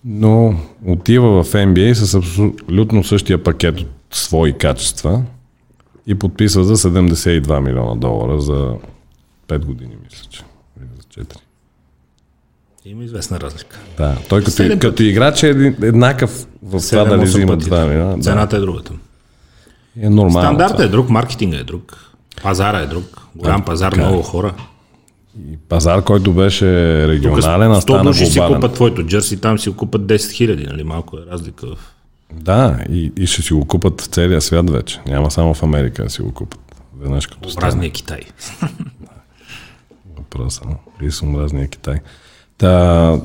но отива в NBA с абсолютно същия пакет от свои качества и подписва за 72 милиона долара за 5 години, мисля, че. За 4. Има известна разлика. Да, той като, като играч е еднакъв в това дали взима това. Да. Цената е другата. Е нормално. Стандартът е друг, маркетинга е друг, пазара е друг, голям да, пазар, така. Е. много хора. И пазар, който беше регионален, а стана глобален. си купат твоето джерси, там си го купат 10 хиляди, нали? Малко е разлика в... Да, и, и ще си го купат в целия свят вече. Няма само в Америка да си го купат. Веднъж като Образния Китай. Въпроса. И съм разния Китай. Та,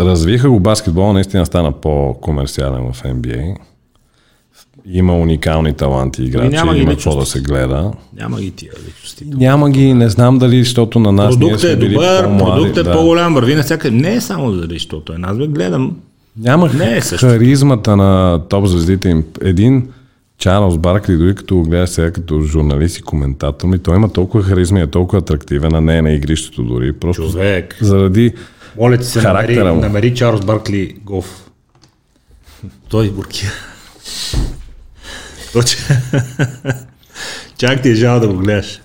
развиха го баскетбол, наистина стана по-комерциален в NBA. Има уникални таланти играчи, няма има какво да се гледа. Няма ги тия личности. Няма ги, не знам дали, защото на нас Продукт е добър, продукт е да. по-голям, върви навсякъде. Не е само заради, защото е. Аз бе гледам. Няма не е харизмата на топ звездите им. Един Чарлз Баркли, дори като го гледаш сега като журналист и коментатор, ми той има толкова харизма и е толкова атрактивен, а не е на игрището дори. Просто Човек. заради Моля ти се, намери, намери Чарлз Баркли Гоф. Той бурки. Чак ти е жал да го гледаш.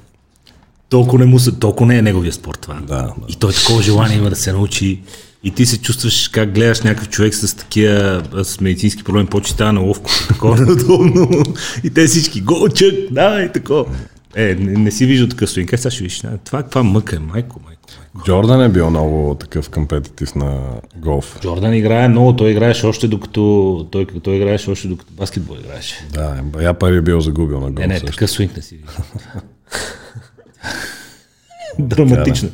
Толкова не, му се, толкова не е неговия спорт това. Да, да. И той такова желание има да се научи. И ти се чувстваш как гледаш някакъв човек с такива с медицински проблеми, почита на ловко, такова неудобно. И те всички, голчък, да, и такова. Е, не, не си виждал такъв стоин. Как сега ще видиш? Това каква мъка е, майко, майко. Джордан е бил много такъв компетитив на голф. Джордан играе много, той играеше още докато той, той играеше още докато баскетбол играеше. Да, я пари е бил загубил на голф. Не, не, също. такъв свинг не си Драматично.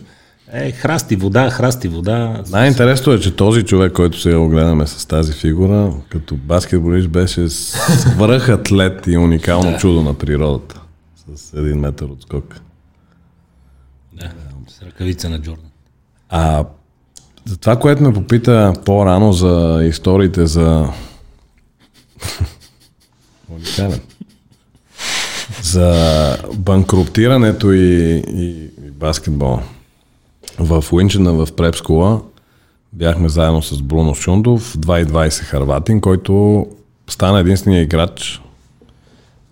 Е, храсти вода, храсти вода. Най-интересното е, че този човек, който сега го гледаме с тази фигура, като баскетболист беше свръх атлет и уникално чудо на природата. С един метър отскок. Да ръкавица на Джордан. А за това, което ме попита по-рано за историите за... Уникален. за банкруптирането и, и, и баскетбол. В Уинчена в препскула бяхме заедно с Бруно Шундов, 2.20 Харватин, който стана единствения играч,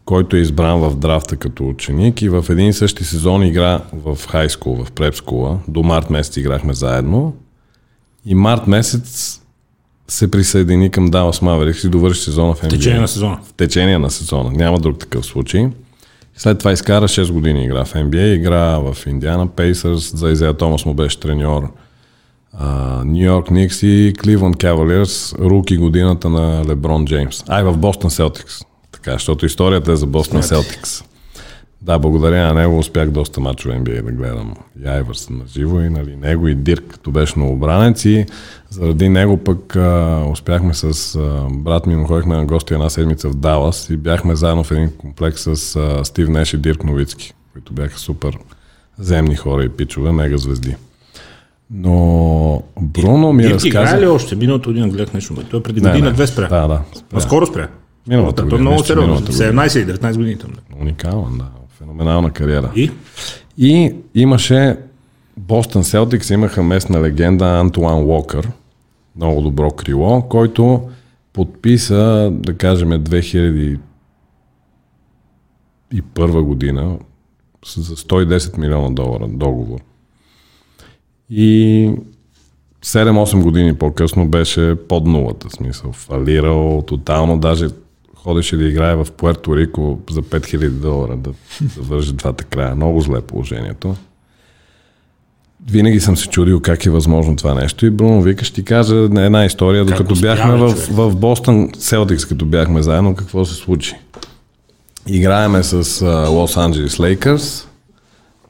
който е избран в драфта като ученик и в един и същи сезон игра в хайскул, в препскула. До март месец играхме заедно. И март месец се присъедини към Dallas Mavericks и довърши сезона в NBA. В течение на сезона. В течение на сезона. Няма друг такъв случай. След това изкара 6 години игра в NBA, игра в Индиана Пейсърс, за Изея Томас му беше треньор. Нью Йорк Никс и Кливън Кавалерс, руки годината на Леброн Джеймс. Ай, в Бостон Селтикс така, защото историята е за Бостон Селтикс. Да, благодаря на него успях доста мачове NBA да гледам. И Айвърсън на живо и нали, него и Дирк, като беше новобранец и заради него пък а, успяхме с а, брат ми, ходихме на гости една седмица в Далас и бяхме заедно в един комплекс с а, Стив Неш и Дирк Новицки, които бяха супер земни хора и пичове, мега звезди. Но Бруно ми Дирк разказа... играе ли още? Миналото година гледах нещо. Той е преди година-две спря. Да, да. Спря. Скоро спря. Миналата година. много сериозно. 17 и 19 години там. Уникален, да. Феноменална кариера. И? И имаше Бостън Селтикс имаха местна легенда Антуан Уокър, много добро крило, който подписа, да кажем, 2001 година за 110 милиона долара договор. И 7-8 години по-късно беше под нулата, смисъл, фалирал тотално, даже ходеше да играе в Пуерто Рико за 5000 долара да завърши двата края. Много зле положението. Винаги съм се чудил как е възможно това нещо и Бруно вика, ще ти кажа една история, как докато бяхме в, в Бостон Селтикс, като бяхме заедно, какво се случи. Играеме с Лос Анджелес Лейкърс,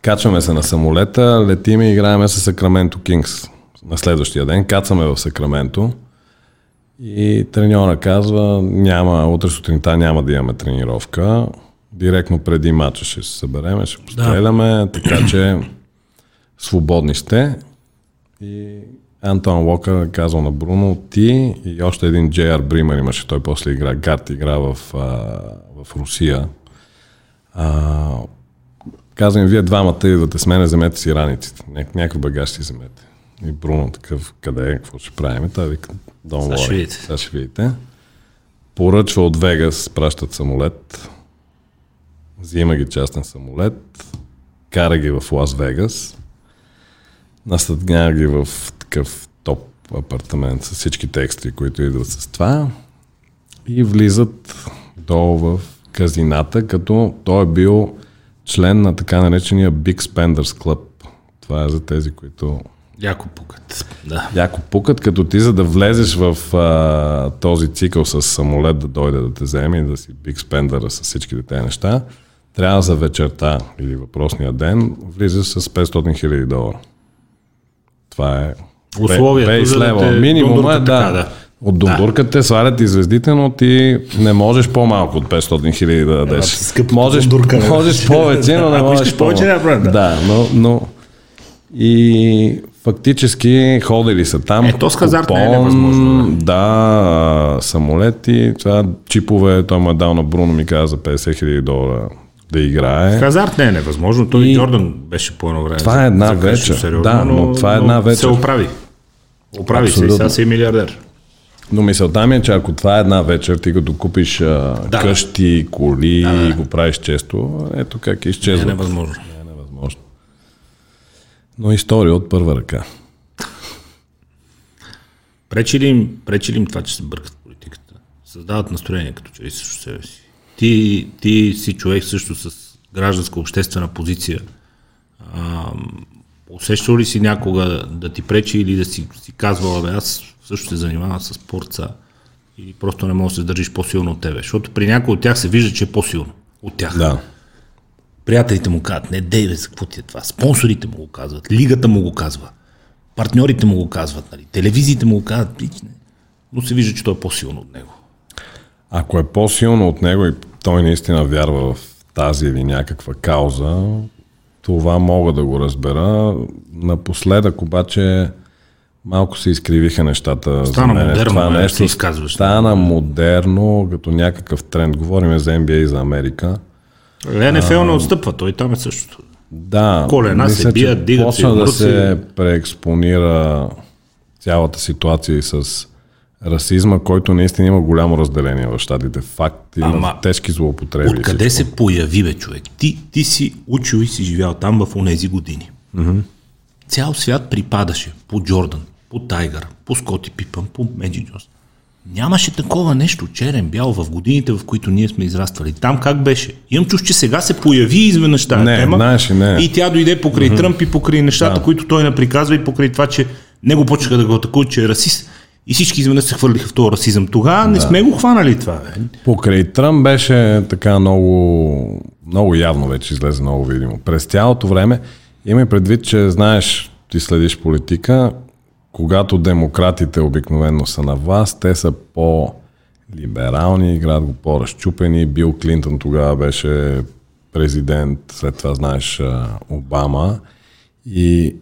качваме се на самолета, летиме и играеме с Сакраменто Кингс на следващия ден, кацаме в Сакраменто и треньора казва, няма, утре сутринта няма да имаме тренировка. Директно преди матча ще се събереме, ще постреляме, да. така че свободни сте. И Антон е казал на Бруно, ти и още един Джейар Бример имаше, той после игра, Гарт игра в, а, в Русия. А, казвам, вие двамата идвате с мене, вземете си раниците. Някакъв багаж си вземете. И Бруно такъв, къде е, какво ще правим? Та вика, Don't Сега ще видите. Сега ще видите. Поръчва от Вегас, пращат самолет. Взима ги частен самолет. Кара ги в Лас Вегас. Настъднява ги в такъв топ апартамент с всички тексти, които идват с това. И влизат долу в казината, като той е бил член на така наречения Big Spenders Club. Това е за тези, които Яко пукат. Да. Яко пукат, като ти за да влезеш в а, този цикъл с самолет да дойде да те вземе и да си биг спендъра с всичките тези неща, трябва за вечерта или въпросния ден влизаш с 500 000 долара. Това е Условията бейс левел. Минимум е, да. Така, да. От дундурката те свалят и звездите, но ти не можеш по-малко от 500 хиляди да дадеш. можеш, дундурка, можеш повече, но не можеш повече. Да, да, но, но и фактически ходили са там. Е, то с хазарт купон, не е невъзможно. Да, да самолети, това чипове, той му е дал на Бруно, ми каза за 50 хиляди долара да играе. Хазарт не е невъзможно. Той и Джордан беше по едно време. Това е една вечер. Сериозно, да, но, но това е една вечер. Се оправи. Оправи Абсолютно. се и сега си е милиардер. Но мисълта ми е, че ако това е една вечер, ти като купиш да. къщи, коли да, да. и го правиш често, ето как изчезва. Не е невъзможно. Но история от първа ръка. Пречи ли им, пречи ли им това, че се бъркат в политиката? Създават настроение като че ли също себе си. Ти, ти си човек също с гражданска обществена позиция. А, усещал ли си някога да ти пречи или да си, си казвала, бе, аз също се занимавам с спорта и просто не можеш да се държиш по-силно от тебе. Защото при някой от тях се вижда, че е по-силно от тях. Да. Приятелите му казват, не, дей, за какво ти е това? Спонсорите му го казват, лигата му го казва, партньорите му го казват, нали? телевизиите му го казват, но се вижда, че той е по-силно от него. Ако е по-силно от него и той наистина вярва в тази или някаква кауза, това мога да го разбера. Напоследък обаче малко се изкривиха нещата. Стана за мен. модерно, това нещо се изказваш. Стана модерно, като някакъв тренд. Говорим за NBA и за Америка. НФЛ не отстъпва, той там е същото. Да. Колена мисля, се бият, дигат почна да се преекспонира цялата ситуация и с расизма, който наистина има голямо разделение в щатите. Факт, има Ама, тежки злоупотреби. Откъде се появи, бе, човек? Ти, ти си учил и си живял там в онези години. Mm-hmm. Цял свят припадаше по Джордан, по Тайгър, по Скоти Пипън, по Меджи Джонс. Нямаше такова нещо, черен, бял, в годините, в които ние сме израствали. Там как беше? Имам чуш, че сега се появи изведнъж тази не, тема. Знаеш, не. И тя дойде покрай mm-hmm. Тръмп и покрай нещата, да. които той наприказва и покрай това, че него почнаха да го атакуват, че е расист. И всички изведнъж се хвърлиха в този расизъм. Тогава да. не сме го хванали това. Бе. Покрай Тръмп беше така много, много явно вече излезе много видимо. През цялото време имай предвид, че знаеш, ти следиш политика, когато демократите обикновено са на власт, те са по либерални, играят го по-разчупени. Бил Клинтон тогава беше президент, след това знаеш Обама. И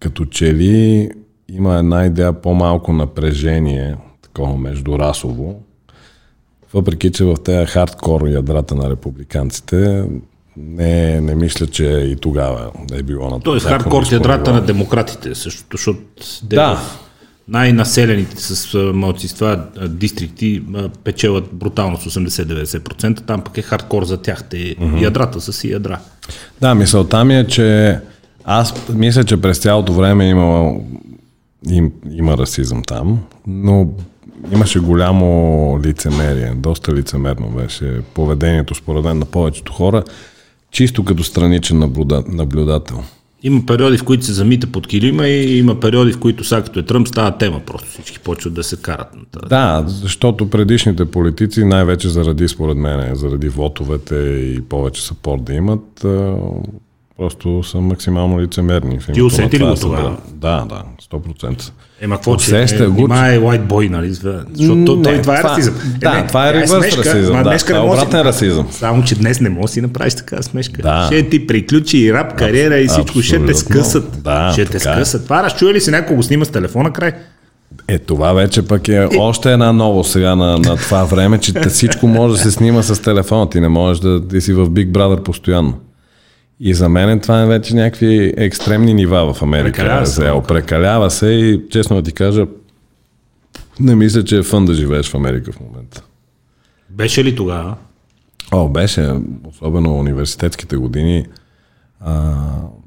като че ли има една идея по-малко напрежение, такова междурасово, въпреки че в тези хардкор ядрата на републиканците не, не мисля, че и тогава е било на Тоест хардкор ядрата на демократите също, защото да. най-населените с малцинства дистрикти печелят брутално с 80-90%, там пък е хардкор за тях, те mm-hmm. ядрата са си ядра. Да, мисълта ми е, че аз мисля, че през цялото време имало им, има расизъм там, но имаше голямо лицемерие, доста лицемерно беше поведението според мен на повечето хора, чисто като страничен наблюдател. Има периоди, в които се замита под килима и има периоди, в които сега като е Тръмп става тема, просто всички почват да се карат. На тази. Да, защото предишните политици, най-вече заради, според мен, заради вотовете и повече сапорт да имат, просто са максимално лицемерни. Ти усети ли го това? Да, да, 100%. Ема какво че? Е, го, е white boy, нали? Защото не, той, това е расизъм. Да, е, това е ревърс расизъм. Да, това е обратен расизъм. Само, че днес не можеш да си направиш така смешка. Да. Ще ти приключи и рап кариера и всичко. Абсолютно. Ще те скъсат. Да, ще те е. скъсат. Това разчуя ли си някой го снима с телефона край? Е, това вече пък е още една ново сега на, на това време, че всичко може да се снима с телефона. Ти не можеш да, да си в Big Brother постоянно. И за мен това е вече някакви екстремни нива в Америка. Прекалява се. Прекалява се и честно да ти кажа, не мисля, че е фън да живееш в Америка в момента. Беше ли тогава? О, беше. Особено университетските години. А,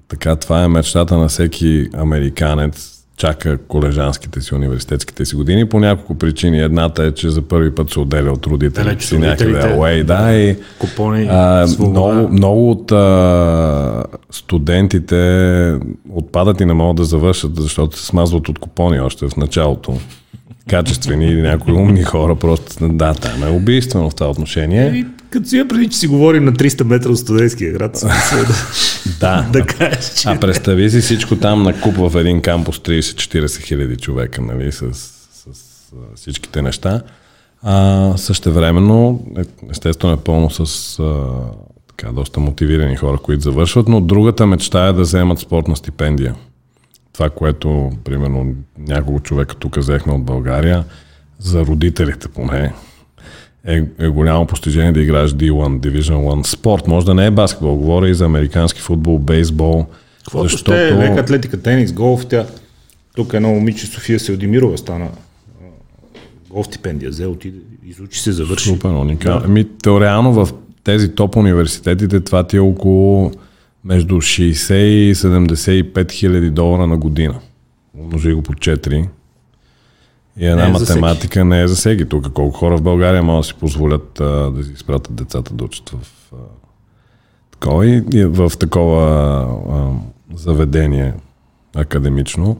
така, това е мечтата на всеки американец чака колежанските си, университетските си години по няколко причини. Едната е, че за първи път се отделя от родителите си някъде away, да, и Купони, а, много, много от а, студентите отпадат и не могат да завършат, защото се смазват от купони още в началото. Качествени или някои умни хора, просто да, там е убийствено в това отношение. Като си я преди, че си говорим на 300 метра от студентския град, да, да, да кажеш, че... А представи си всичко там на куп в един кампус 30-40 хиляди човека, нали, с, с, с всичките неща. А, същевременно, е, естествено е пълно с а, така, доста мотивирани хора, които завършват, но другата мечта е да вземат спортна стипендия. Това, което, примерно, няколко човека тук взехме от България, за родителите поне, е, е голямо постижение да играеш D1, Division 1 спорт. Може да не е баскетбол, говоря и за американски футбол, бейсбол. Каквото защото... ще, лека атлетика, тенис, голф, тя... Тук едно момиче София Селдимирова стана голф стипендия, взе, отиде, изучи се, завърши. Супер, уникално. Да. Ами, реално в тези топ университетите това ти е около между 60 и 75 хиляди долара на година. Умножи го по 4. И една не е математика не е за всеки. Тук колко хора в България могат да си позволят а, да си изпратят децата да учат в а, такова и, и в такова а, заведение академично.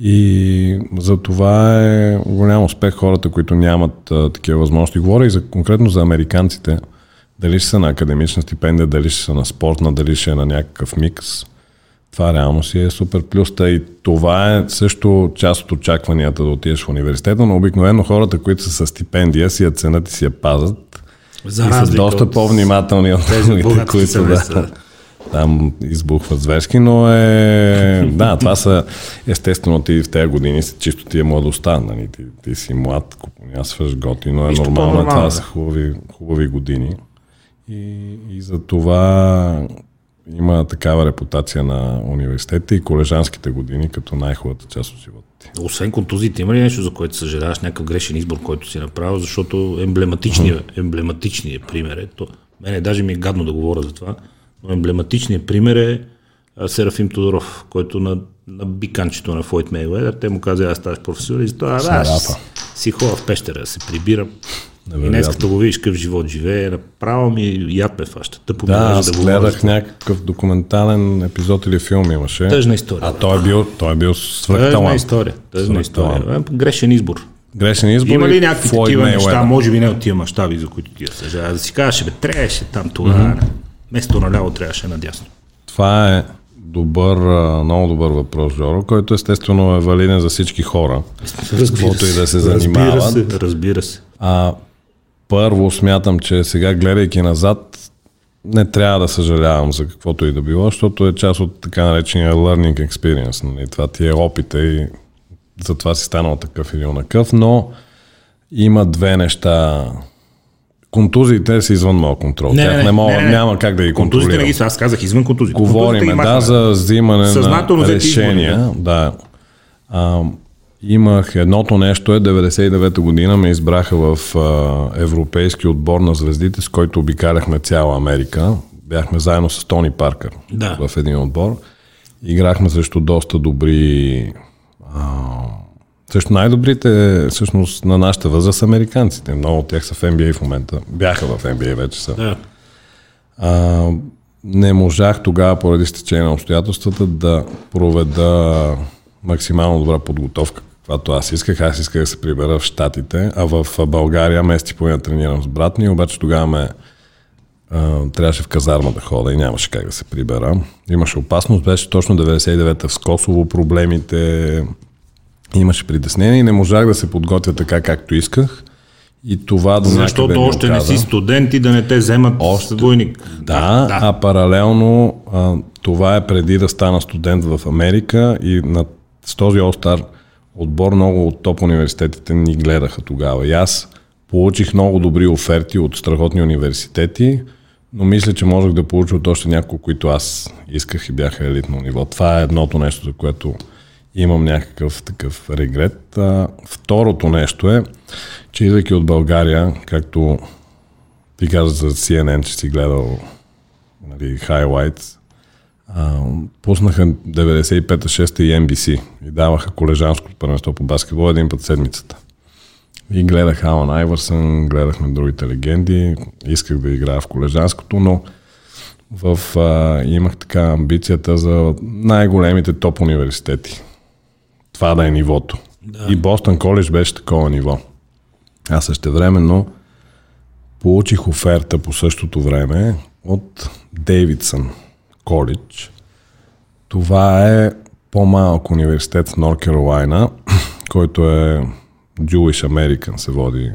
И за това е голям успех хората, които нямат а, такива възможности. Говоря и за, конкретно за американците. Дали ще са на академична стипендия, дали ще са на спортна, дали ще е на някакъв микс. Това реално си е супер плюс. И това е също част от очакванията да отидеш в университета, но обикновено хората, които са с стипендия, си я ценят и си я пазят. За и са доста от... по-внимателни от тези, които да, там избухват зверски, но е... да, това са естествено ти в тези години са чисто ти е младостта, нали? ти, ти си млад, купонясваш готино, е нормално, това са хубави, хубави години. И, и за това има такава репутация на университета и колежанските години като най-хубавата част от живота ти. Освен контузите, има ли нещо, за което съжаляваш, някакъв грешен избор, който си направил, защото емблематичният, емблематичният пример е, то, мене даже ми е гадно да говоря за това, но емблематичният пример е Серафим Тодоров, който на, на биканчето на Фойт Мейуедър, те му каза, аз ставаш професионалист, това да, си хора в пещера, се прибирам. И днес като го видиш какъв живот живее, направо ми яд ме фаща. Тъпо да, аз да гледах някакъв документален епизод или филм имаше. Тъжна история. А той е бил, той е бил свръх Тъжна история. Тъжна история. Грешен избор. Грешен избор. Има ли някакви такива неща, може би не от тия мащаби, за които ти съжаля, да си кажеш, бе, трябваше там това, mm-hmm. вместо наляво трябваше надясно. Това е добър, много добър въпрос, Жоро, който естествено е валиден за всички хора. Разбира се. и да се занимават. Разбира се, разбира се. А, първо смятам, че сега гледайки назад, не трябва да съжалявам за каквото и да било, защото е част от така наречения learning experience. Нали? Това ти е опита и затова си станал такъв или онакъв, но има две неща. Контузиите са извън моят контрол. Не, Тях не, мога, не, не, няма как да ги контролирам. Контузиите не ги са, аз казах извън контузиите. Говорим, да, за взимане на решения. Да. А, Имах едното нещо е 99-та година ме избраха в а, европейски отбор на звездите, с който обикаляхме цяла Америка. Бяхме заедно с Тони Паркър да. в един отбор. Играхме също доста добри а, също най-добрите всъщност на нашата възраст американците. Много от тях са в NBA в момента. Бяха в NBA вече са. Да. А, не можах тогава поради стечение на обстоятелствата да проведа максимално добра подготовка каквато аз исках. Аз исках да се прибера в Штатите, а в България месец и половина тренирам с брат ми, обаче тогава ме а, трябваше в казарма да хода и нямаше как да се прибера. Имаше опасност, беше точно 99-та в Косово проблемите, имаше притеснение и не можах да се подготвя така както исках. И това до Защото още не си студент и да не те вземат още, двойник. Да, да, а паралелно а, това е преди да стана студент в Америка и на, с този All-Star отбор много от топ университетите ни гледаха тогава. И аз получих много добри оферти от страхотни университети, но мисля, че можех да получа от още няколко, които аз исках и бяха елитно ниво. Това е едното нещо, за което имам някакъв такъв регрет. А, второто нещо е, че идвайки от България, както ти каза за CNN, че си гледал нали, highlights, а, пуснаха 95-6 и NBC и даваха колежанското първенство по баскетбол един път седмицата. И гледах Алан Айвърсън, гледахме другите легенди, исках да играя в колежанското, но в, а, имах така амбицията за най-големите топ университети. Това да е нивото. Да. И Бостън коледж беше такова ниво. А също времено получих оферта по същото време от Дейвидсън коледж. Това е по-малък университет в Норд Каролайна, който е Jewish American се води,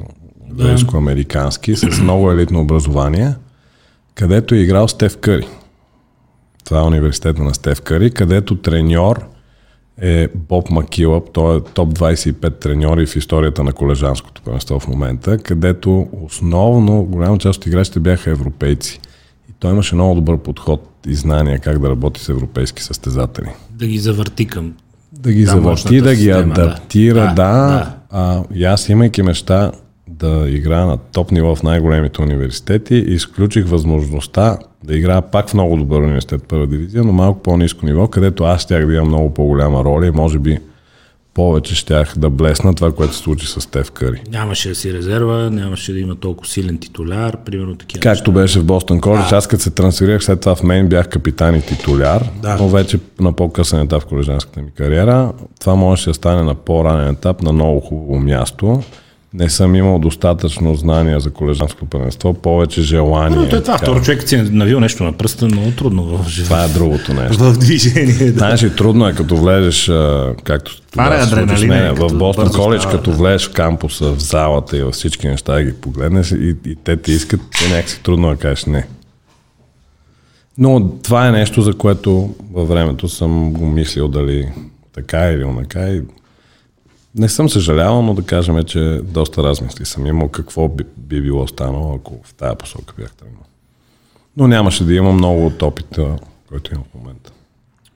еврейско-американски, с много елитно образование, където е играл Стеф Къри. Това е университета на Стеф Къри, където треньор е Боб Макилъп, той е топ 25 треньори в историята на колежанското първенство в момента, където основно голяма част от играчите бяха европейци. Той имаше много добър подход и знания как да работи с европейски състезатели. Да ги завърти към да ги завърти, да ги система, адаптира, да. да, да. А, и аз имайки мечта да играя на топ ниво в най-големите университети, изключих възможността да играя пак в много добър университет първа дивизия, но малко по-низко ниво, където аз щях да имам много по-голяма роля и може би повече щях да блесна това, което се случи с Стеф Къри. Нямаше да си резерва, нямаше да има толкова силен титуляр, примерно такива. Както неща. беше в Бостон Коледж, да. аз като се трансферирах след това в мен бях капитан и титуляр, да. но вече на по-късен етап в колежанската ми кариера. Това може да стане на по-ранен етап на много хубаво място не съм имал достатъчно знания за колежанско първенство, повече желание. Но, той е това, второ човек си е навил нещо на пръста, много трудно в живота. Това е другото нещо. В движение, да. Знаеш, и трудно е като влезеш, както това е адреналин. В Бостон Коледж, като влезеш в кампуса, в залата и във всички неща ги погледнеш и, и те ти искат, те някакси трудно да кажеш не. Но това е нещо, за което във времето съм го мислил дали така или онака и не съм съжалявал, но да кажем, че доста размисли съм имал какво би, би било станало, ако в тази посока бях тръгнал. Но нямаше да имам много от опита, който имам в момента.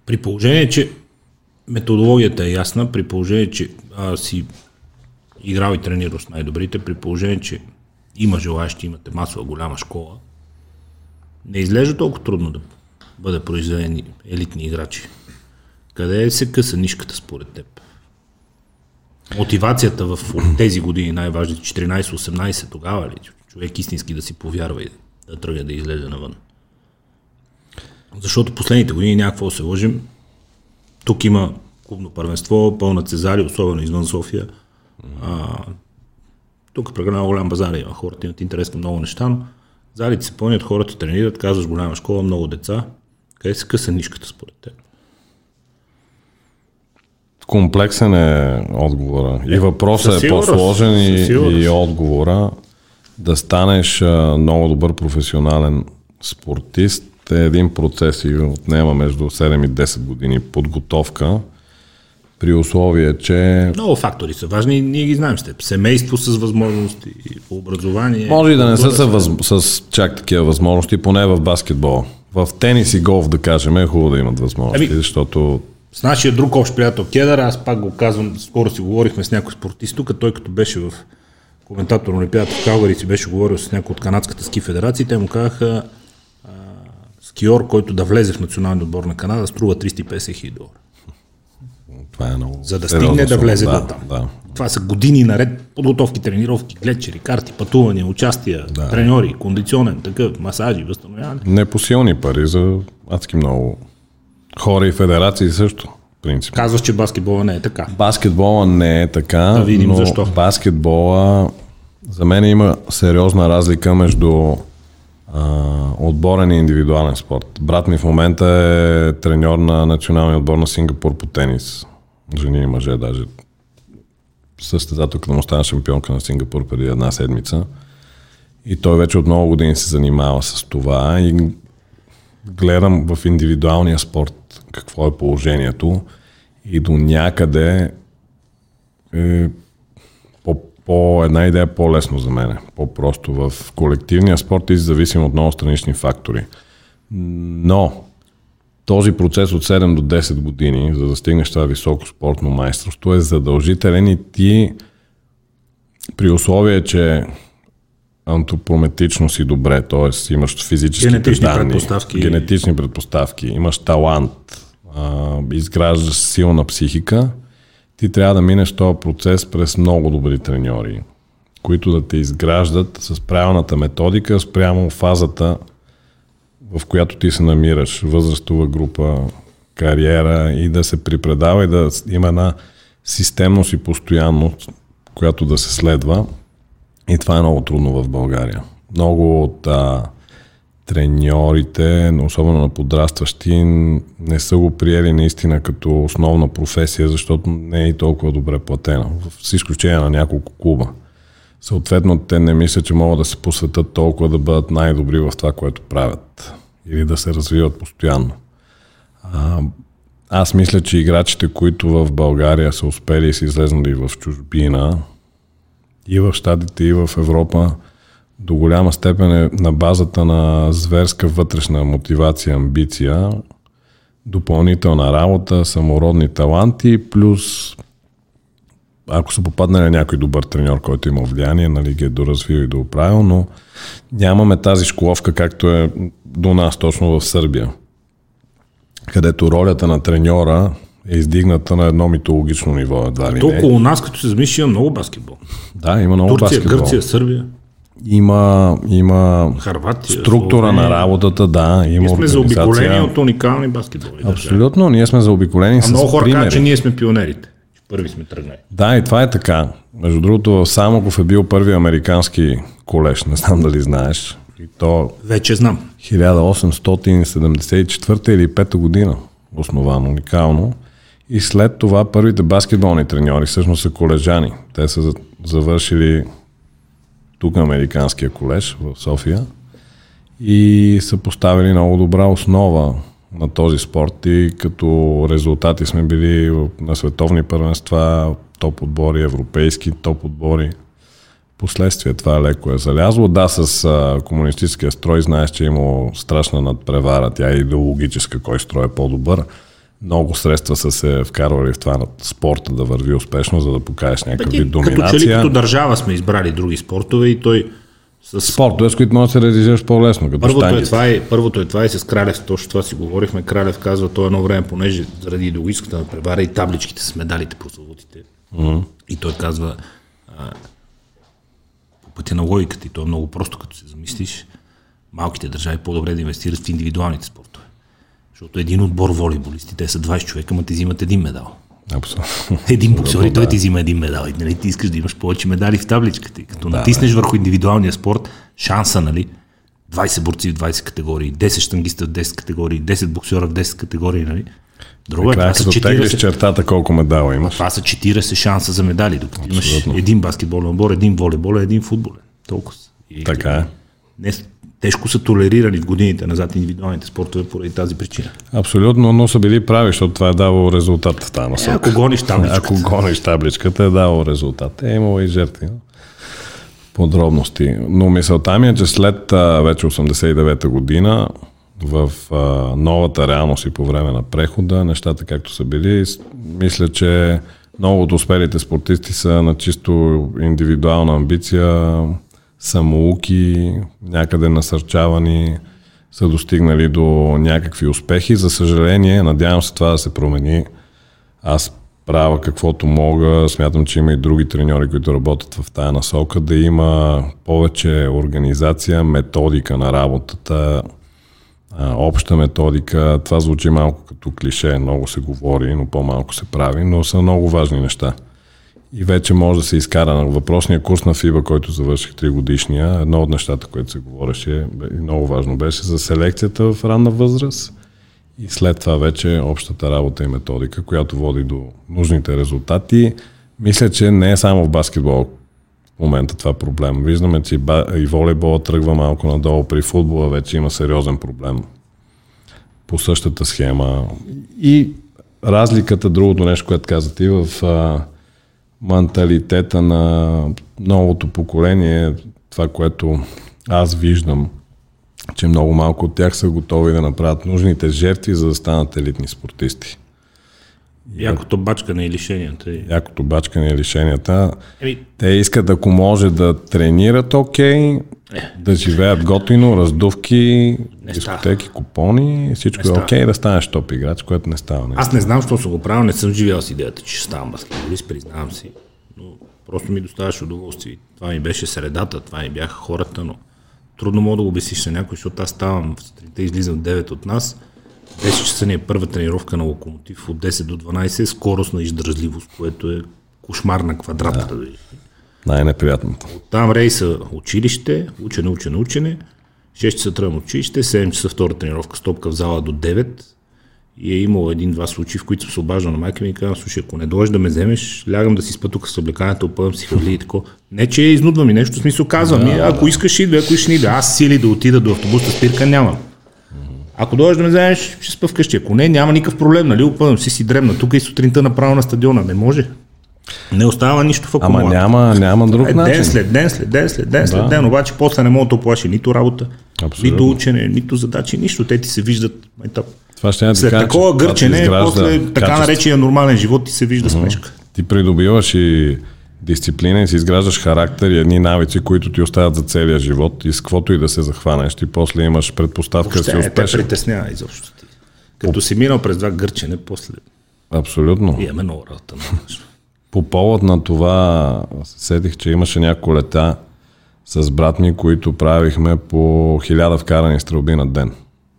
При положение, че методологията е ясна, при положение, че а, си играл и тренирал с най-добрите, при положение, че има желаящи, имате масова голяма школа, не изглежда толкова трудно да бъде произведени елитни играчи. Къде се къса нишката според теб? Мотивацията в тези години, най-важните 14-18 тогава ли, човек истински да си повярва и да тръгне да излезе навън. Защото последните години някакво се лъжим. Тук има клубно първенство, пълна Цезари, особено извън София. А, тук прекалено голям базар има. Хората имат интерес към много неща, но залите се пълнят, хората тренират, казваш голяма школа, много деца. Къде се къса нишката според теб? Комплексен е отговора. И въпросът е по-сложен и, и отговора. Да станеш много добър професионален спортист е един процес и отнема между 7 и 10 години подготовка при условие, че... Много фактори са важни ние ги знаем с теб. Семейство с възможности, образование... Може и да не са с, въз... с чак такива възможности, поне в баскетбол. В тенис и голф, да кажем, е хубаво да имат възможности, ами, защото с нашия друг общ приятел Кедър, аз пак го казвам, скоро си говорихме с някой спортист тук, той като беше в коментатор на Олимпиадата в Калгари си беше говорил с някой от Канадската ски федерация, те му казаха а, скиор, който да влезе в националния отбор на Канада, струва 350 хиляди долара. Това е много. За да стигне да влезе да, до там. Да. Това са години наред подготовки, тренировки, гледчери, карти, пътувания, участия, да. треньори, кондиционен, такъв, масажи, възстановяване. Непосилни пари за адски много Хора и федерации също. Принцип. Казваш, че баскетбола не е така. Баскетбола не е така, да видим но защо. баскетбола за мен има сериозна разлика между а, отборен и индивидуален спорт. Брат ми в момента е треньор на националния отбор на Сингапур по тенис. Жени и мъже даже. Състезателка му стана шампионка на Сингапур преди една седмица. И той вече от много години се занимава с това и гледам в индивидуалния спорт какво е положението и до някъде е по, по една идея по-лесно за мен. По-просто в колективния спорт и зависим от много странични фактори. Но този процес от 7 до 10 години, за да стигнеш това високо спортно майсторство, е задължителен и ти при условие, че антропометрично си добре, т.е. имаш физически генетични данни, предпоставки. генетични предпоставки, имаш талант, а, изграждаш силна психика, ти трябва да минеш този процес през много добри треньори, които да те изграждат с правилната методика, спрямо фазата, в която ти се намираш, възрастова група, кариера и да се припредава и да има една системност и постоянност, която да се следва. И това е много трудно в България. много от а, треньорите, особено на подрастващи, не са го приели наистина като основна професия, защото не е и толкова добре платена, с изключение на няколко клуба. Съответно, те не мислят, че могат да се посветят толкова да бъдат най-добри в това, което правят или да се развиват постоянно. А, аз мисля, че играчите, които в България са успели и са излезнали в чужбина, и в Штатите, и в Европа, до голяма степен е на базата на зверска вътрешна мотивация, амбиция, допълнителна работа, самородни таланти, плюс ако са попаднали някой добър треньор, който има влияние, нали, ги е доразвил и дооправил, но нямаме тази школовка, както е до нас точно в Сърбия, където ролята на треньора е издигната на едно митологично ниво. Едва ли Толкова у нас, като се замисли, има много баскетбол. Да, има много Турция, баскетбол. Гърция, Сърбия. Има, има Харватия, структура Словения. на работата, да. Има Ние сме заобиколени от уникални баскетболи. Абсолютно, ние сме заобиколени А с много хора казват, че ние сме пионерите. Първи сме тръгнали. Да, и това е така. Между другото, Самоков е бил първи американски колеж, не знам дали знаеш. И то Вече знам. 1874 или 5 година основано, уникално. И след това първите баскетболни треньори всъщност са колежани. Те са за- завършили тук американския колеж в София и са поставили много добра основа на този спорт и като резултати сме били на световни първенства, топ отбори, европейски топ отбори. Последствие това леко е залязло. Да, с а, комунистическия строй знаеш, че е имало страшна надпревара. Тя е идеологическа, кой строй е по-добър. Много средства са се вкарвали в това на спорта да върви успешно, за да покажеш някакъв Ти, вид като че ли доминация. като държава сме избрали други спортове и той с Спортове, с които може да се реализираш по-лесно, като Първото е, штангите. това и, първото е това и с Кралев, точно това си говорихме. Кралев казва, то едно време, понеже заради идеологическата надпревара и табличките с медалите по заводите. Mm-hmm. И той казва, а, по пътя на логиката, и то е много просто, като се замислиш, малките държави по-добре да инвестират в индивидуалните спортове. Защото един отбор волейболисти, те са 20 човека, ма ти взимат един медал. Абсолютно. Един боксер и той ти взима един медал. И нали, ти искаш да имаш повече медали в табличката. И като да, натиснеш върху индивидуалния спорт, шанса, нали, 20 борци в 20 категории, 10 штангиста в 10 категории, 10 боксера в 10 категории, нали? Друго е, това са, като теглиш 40, чертата колко медала имаш. това са 40 шанса за медали, докато имаш един баскетболен отбор, един волейбол, един футболен. Толкова. са. И Така е. не, тежко са толерирали в годините назад индивидуалните спортове поради тази причина. Абсолютно, но са били прави, защото това е давало резултат в тази Е, насока. ако гониш табличката. Ако гониш табличката, е давало резултат. Е имало и жертви. но Подробности. Но мисълта ми е, че след а, вече 89-та година в а, новата реалност и по време на прехода, нещата както са били, мисля, че много от успелите спортисти са на чисто индивидуална амбиция, самоуки, някъде насърчавани, са достигнали до някакви успехи. За съжаление, надявам се това да се промени. Аз правя каквото мога. Смятам, че има и други треньори, които работят в тая насока, да има повече организация, методика на работата, обща методика. Това звучи малко като клише, много се говори, но по-малко се прави, но са много важни неща. И вече може да се изкара на въпросния курс на ФИБА, който завърших 3 годишния. Едно от нещата, което се говореше много важно беше за селекцията в ранна възраст и след това вече общата работа и методика, която води до нужните резултати. Мисля, че не е само в баскетбол в момента това проблем. Виждаме, че и, волейбола тръгва малко надолу. При футбола вече има сериозен проблем по същата схема. И разликата, другото нещо, което каза ти, в менталитета на новото поколение, това, което аз виждам, че много малко от тях са готови да направят нужните жертви, за да станат елитни спортисти. Якото бачкане и лишенията. Якото бачкане и лишенията. Еми, Те искат, ако може да тренират окей, да живеят готино, раздувки, дискотеки, купони, всичко е става. окей да станеш топ играч, което не става. Не. Аз не знам, що съм го правил, не съм живял с идеята, че ще ставам баскетболист, признавам си. Но просто ми доставяше удоволствие. Това ми беше средата, това ми бяха хората, но трудно мога да го обясниш на някой, защото аз ставам в сутринта, излизам в 9 от нас, 10 часа ни е първа тренировка на локомотив, от 10 до 12 е скорост на издръжливост, което е кошмар на квадрат. Да. Най-неприятното. Там рейса училище, учене, учене, учене. 6 часа тръгвам училище, 7 часа втора тренировка, стопка в зала до 9. И е имало един-два случаи, в които съм се обаждал на майка ми и казвам, слушай, ако не дойдеш да ме вземеш, лягам да си спа тук с облеканието, опъвам си хвърли и тако. Не, че изнудва ми нещо, в смисъл казвам, да, ако да. искаш идва, ако искаш идва. Аз сили да отида до автобусна спирка нямам. Ако дойдеш да ме вземеш, ще спа вкъщи. Ако не, няма никакъв проблем, нали? Опъвам си си дремна. Тук и сутринта направо на стадиона. Не може. Не остава нищо в акумулатор. Ама няма, няма друг е, начин. Ден след ден, след ден, след ден, след да. ден. Обаче после не мога да плаши нито работа, Абсолютно. нито учене, нито задачи, нищо. Те ти се виждат. Етап. Това ще След кажа, такова гърчене, после така наречения нормален живот ти се вижда uh-huh. смешка. Ти придобиваш и дисциплина и си изграждаш характер и едни навици, които ти оставят за целия живот и с каквото и да се захванеш, ти после имаш предпоставка да си успешен. Те притеснява изобщо ти. Като си минал през това гърчене, после... Абсолютно. Имаме много работа. По повод на това се седих, че имаше няколко лета с брат ми, които правихме по хиляда вкарани стрелби на ден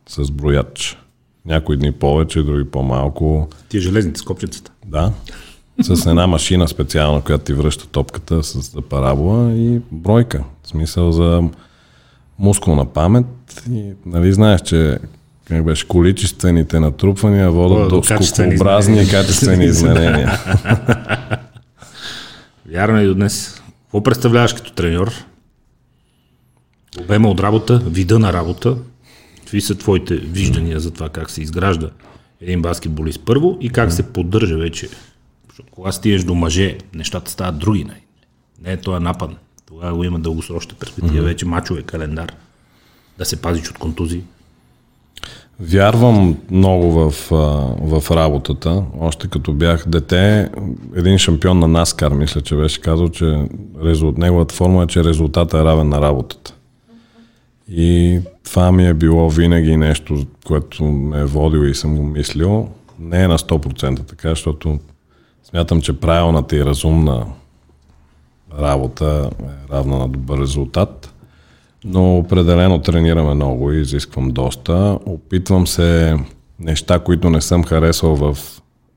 с брояч. Някои дни повече, други по-малко. Тия железните с копчицата. Да. С една машина специална, която ти връща топката с парабола и бройка. В смисъл за мускулна памет. И, нали знаеш, че как беше, количествените натрупвания водят до, до скокообразни и качествени изменения. Вярно и до днес. Какво представляваш като треньор? Обема от работа, вида на работа, какви са твоите виждания за това как се изгражда един баскетболист първо и как се поддържа вече. Защото кога стигаш до мъже, нещата стават други. Не, не е това напад. Тогава го има дългосрочна перспектива, вече мачове, календар. Да се пазиш от контузии. Вярвам много в, в работата. Още като бях дете, един шампион на Наскар, мисля, че беше казал, че резулт, неговата форма е, че резултата е равен на работата. И това ми е било винаги нещо, което ме е водил и съм го мислил. Не е на 100% така, защото смятам, че правилната и разумна работа е равна на добър резултат. Но определено тренираме много и изисквам доста. Опитвам се неща, които не съм харесал в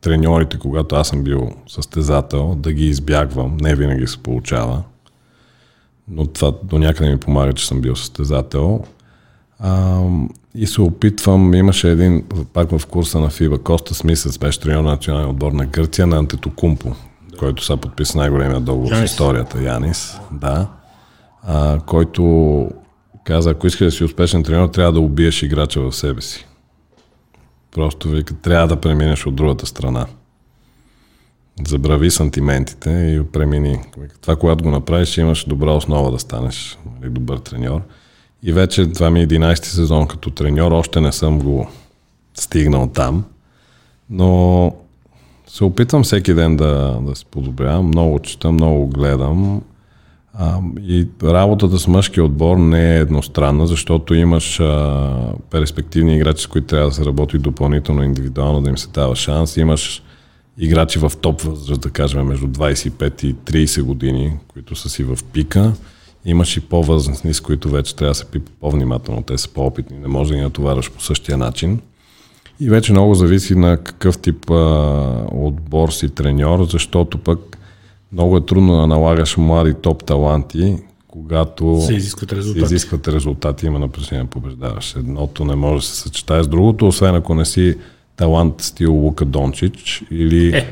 треньорите, когато аз съм бил състезател, да ги избягвам. Не винаги се получава но това до някъде ми помага, че съм бил състезател. А, и се опитвам, имаше един, пак в курса на ФИБА, Коста Смисъц беше треньор на националния отбор на Гърция на Антетокумпо, да. който са подписа най-големия договор в историята, Янис, да, а, който каза, ако искаш да си успешен треньор, трябва да убиеш играча в себе си. Просто вика, трябва да преминеш от другата страна забрави сантиментите и премини. Това, когато го направиш, имаш добра основа да станеш нали, добър треньор. И вече това ми е 11-ти сезон като треньор, още не съм го стигнал там, но се опитвам всеки ден да, да се подобрявам, много чета, много гледам. А, и работата с мъжки отбор не е едностранна, защото имаш а, перспективни играчи, с които трябва да се работи допълнително индивидуално, да им се дава шанс. Имаш играчи в топ възраст, да кажем между 25 и 30 години, които са си в пика. Имаш и по-възрастни, с които вече трябва да се пипа по-внимателно. Те са по-опитни, не може да ги натоварваш по същия начин. И вече много зависи на какъв тип а, отбор си треньор, защото пък много е трудно да налагаш млади топ таланти, когато се изискват резултати. Се изискват резултати, има напрежение побеждаваш. Едното не може да се съчетае с другото, освен ако не си талант стил Лука Дончич или е,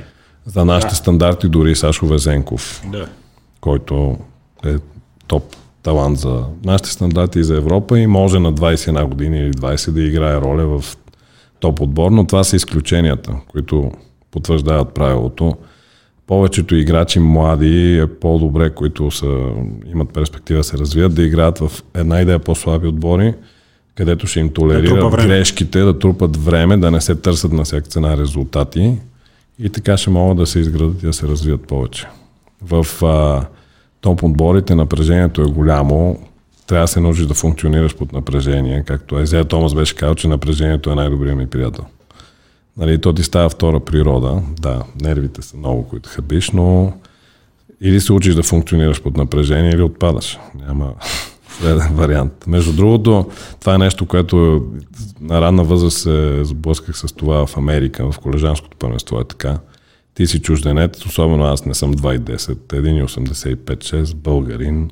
за нашите да. стандарти дори Сашо Везенков, да. който е топ талант за нашите стандарти и за Европа и може на 21 години или 20 да играе роля в топ отбор, но това са изключенията, които потвърждават правилото. Повечето играчи млади е по-добре, които са, имат перспектива да се развият, да играят в една идея по-слаби отбори, където ще им толерират да грешките, да трупат време, да не се търсят на всяка цена резултати и така ще могат да се изградат и да се развият повече. В а, топ отборите напрежението е голямо, трябва да се научиш да функционираш под напрежение, както Езея Томас беше казал, че напрежението е най-добрият ми приятел. Нали, то ти става втора природа, да, нервите са много, които хабиш, но или се учиш да функционираш под напрежение, или отпадаш. Няма, Следен вариант. Между другото, това е нещо, което на ранна възраст се сблъсках с това в Америка, в колежанското първенство е така. ти си чужденец, особено аз не съм 2,10, 1,85-6, българин,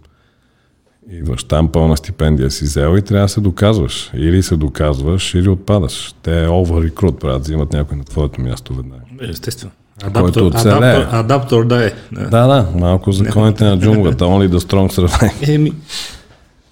идваш там, пълна стипендия си взел и трябва да се доказваш. Или се доказваш, или отпадаш. Те over recruit правят, взимат някой на твоето място веднага. Естествено. Който оцелее. Адаптор, да е. Да, да, малко законите на джунглата, only the strong survive. Еми,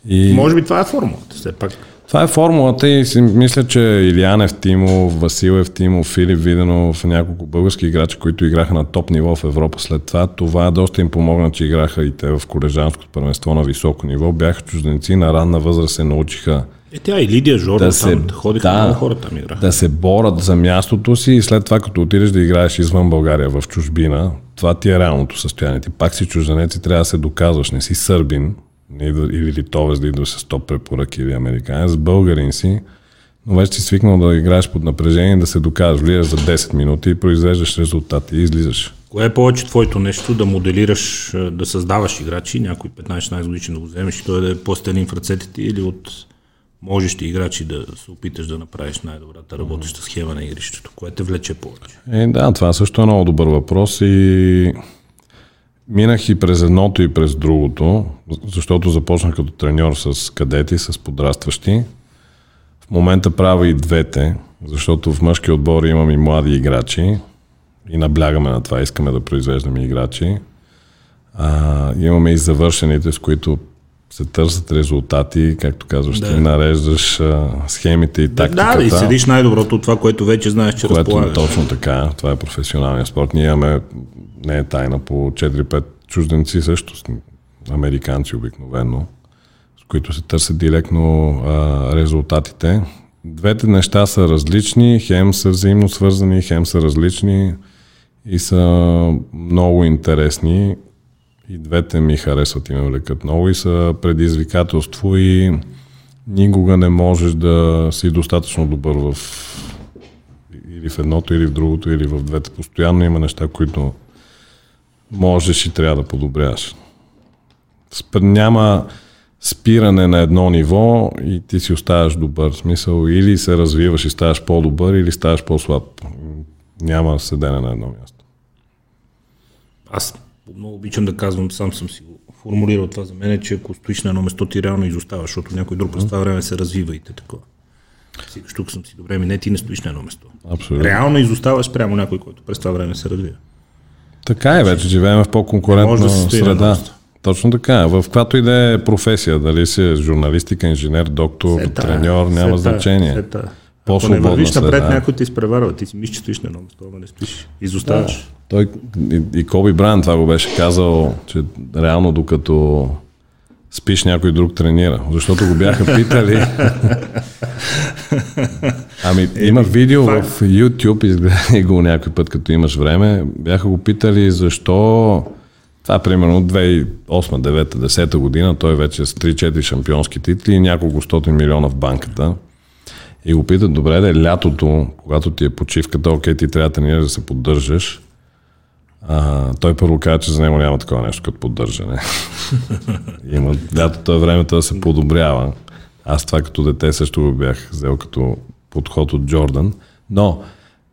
и... Може би това е формулата, все пак. Това е формулата и си мисля, че Илиан Евтимов, Васил Евтимов, Филип Виденов, няколко български играчи, които играха на топ ниво в Европа след това, това доста им помогна, че играха и те в колежанското първенство на високо ниво. Бяха чужденци, на ранна възраст се научиха е, тя и Лидия Жорда да се, там ходиха да, много хора там играха. Да се борят за мястото си и след това, като отидеш да играеш извън България в чужбина, това ти е реалното състояние. Ти пак си чужденец и трябва да се доказваш. Не си сърбин, или литовец да идва с топ препоръки или американец, българин си, но вече си свикнал да играеш под напрежение, да се докажеш, влизаш за 10 минути и произвеждаш резултати и излизаш. Кое е повече твоето нещо да моделираш, да създаваш играчи, някой 15-16 годишен да го вземеш и той да е по-стелин в ръцете ти или от можещи играчи да се опиташ да направиш най-добрата работеща схема на игрището? Кое те влече повече? Е, да, това също е много добър въпрос и Минах и през едното и през другото, защото започнах като треньор с кадети, с подрастващи. В момента правя и двете, защото в мъжки отбор имам и млади играчи и наблягаме на това, искаме да произвеждаме играчи. А, имаме и завършените, с които се търсят резултати, както казваш, да. ти нареждаш а, схемите и тактиката. Да, и седиш най-доброто от това, което вече знаеш, че което, разполагаш. Точно така, това е професионалния спорт. Ние имаме не е тайна, по 4-5 чужденци също, американци обикновено, с които се търсят директно а, резултатите. Двете неща са различни, хем са взаимно свързани, хем са различни и са много интересни. И двете ми харесват и ме влекат много и са предизвикателство и никога не можеш да си достатъчно добър в или в едното, или в другото, или в двете. Постоянно има неща, които можеш и трябва да подобряваш. Няма спиране на едно ниво и ти си оставаш добър. Смисъл или се развиваш и ставаш по-добър, или ставаш по-слаб. Няма седене на едно място. Аз много обичам да казвам, сам съм си го формулирал това за мен, че ако стоиш на едно место, ти реално изоставаш, защото някой друг през това време се развива и те такова. Си тук съм си добре, ми не, ти не стоиш на едно место. Абсолютно. Реално изоставаш прямо някой, който през това време се развива. Така е, вече живеем в по-конкурентна да среда. Точно така. В каквато и да е професия, дали си журналистика, инженер, доктор, сета, треньор, няма сета, значение. Сета. Ако не вървиш напред, някой ти изпреварва. Ти си мислиш, че стоиш на едно место, не стоиш. Изоставаш. Да. Той и, и Коби Брайан това го беше казал, че реално докато спиш някой друг тренира. Защото го бяха питали. ами има видео в YouTube, изгледай го някой път, като имаш време. Бяха го питали защо това примерно 2008, 2009, 2010 година, той вече е с 3-4 шампионски титли и няколко стотин милиона в банката. И го питат, добре да е лятото, когато ти е почивката, окей, ти трябва да тренираш да се поддържаш. А, той първо каза, че за него няма такова нещо като поддържане. Има, лятото е времето да се подобрява. Аз това като дете също го бях взел като подход от Джордан. Но,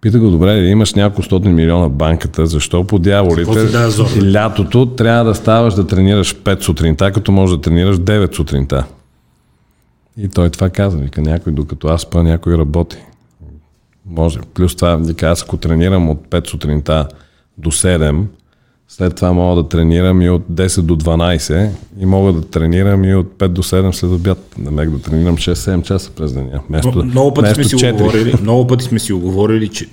пита го, добре, имаш няколко стотни милиона банката, защо по дяволите и лятото трябва да ставаш да тренираш 5 сутринта, като можеш да тренираш 9 сутринта. И той това каза, вика, някой докато аз спа, някой работи. Може. Плюс това, вика, аз ако тренирам от 5 сутринта до 7, след това мога да тренирам и от 10 до 12 и мога да тренирам и от 5 до 7 след обяд. Намех да тренирам 6-7 часа през деня. Место, много, пъти сме си оговорили, много пъти сме си оговорили, че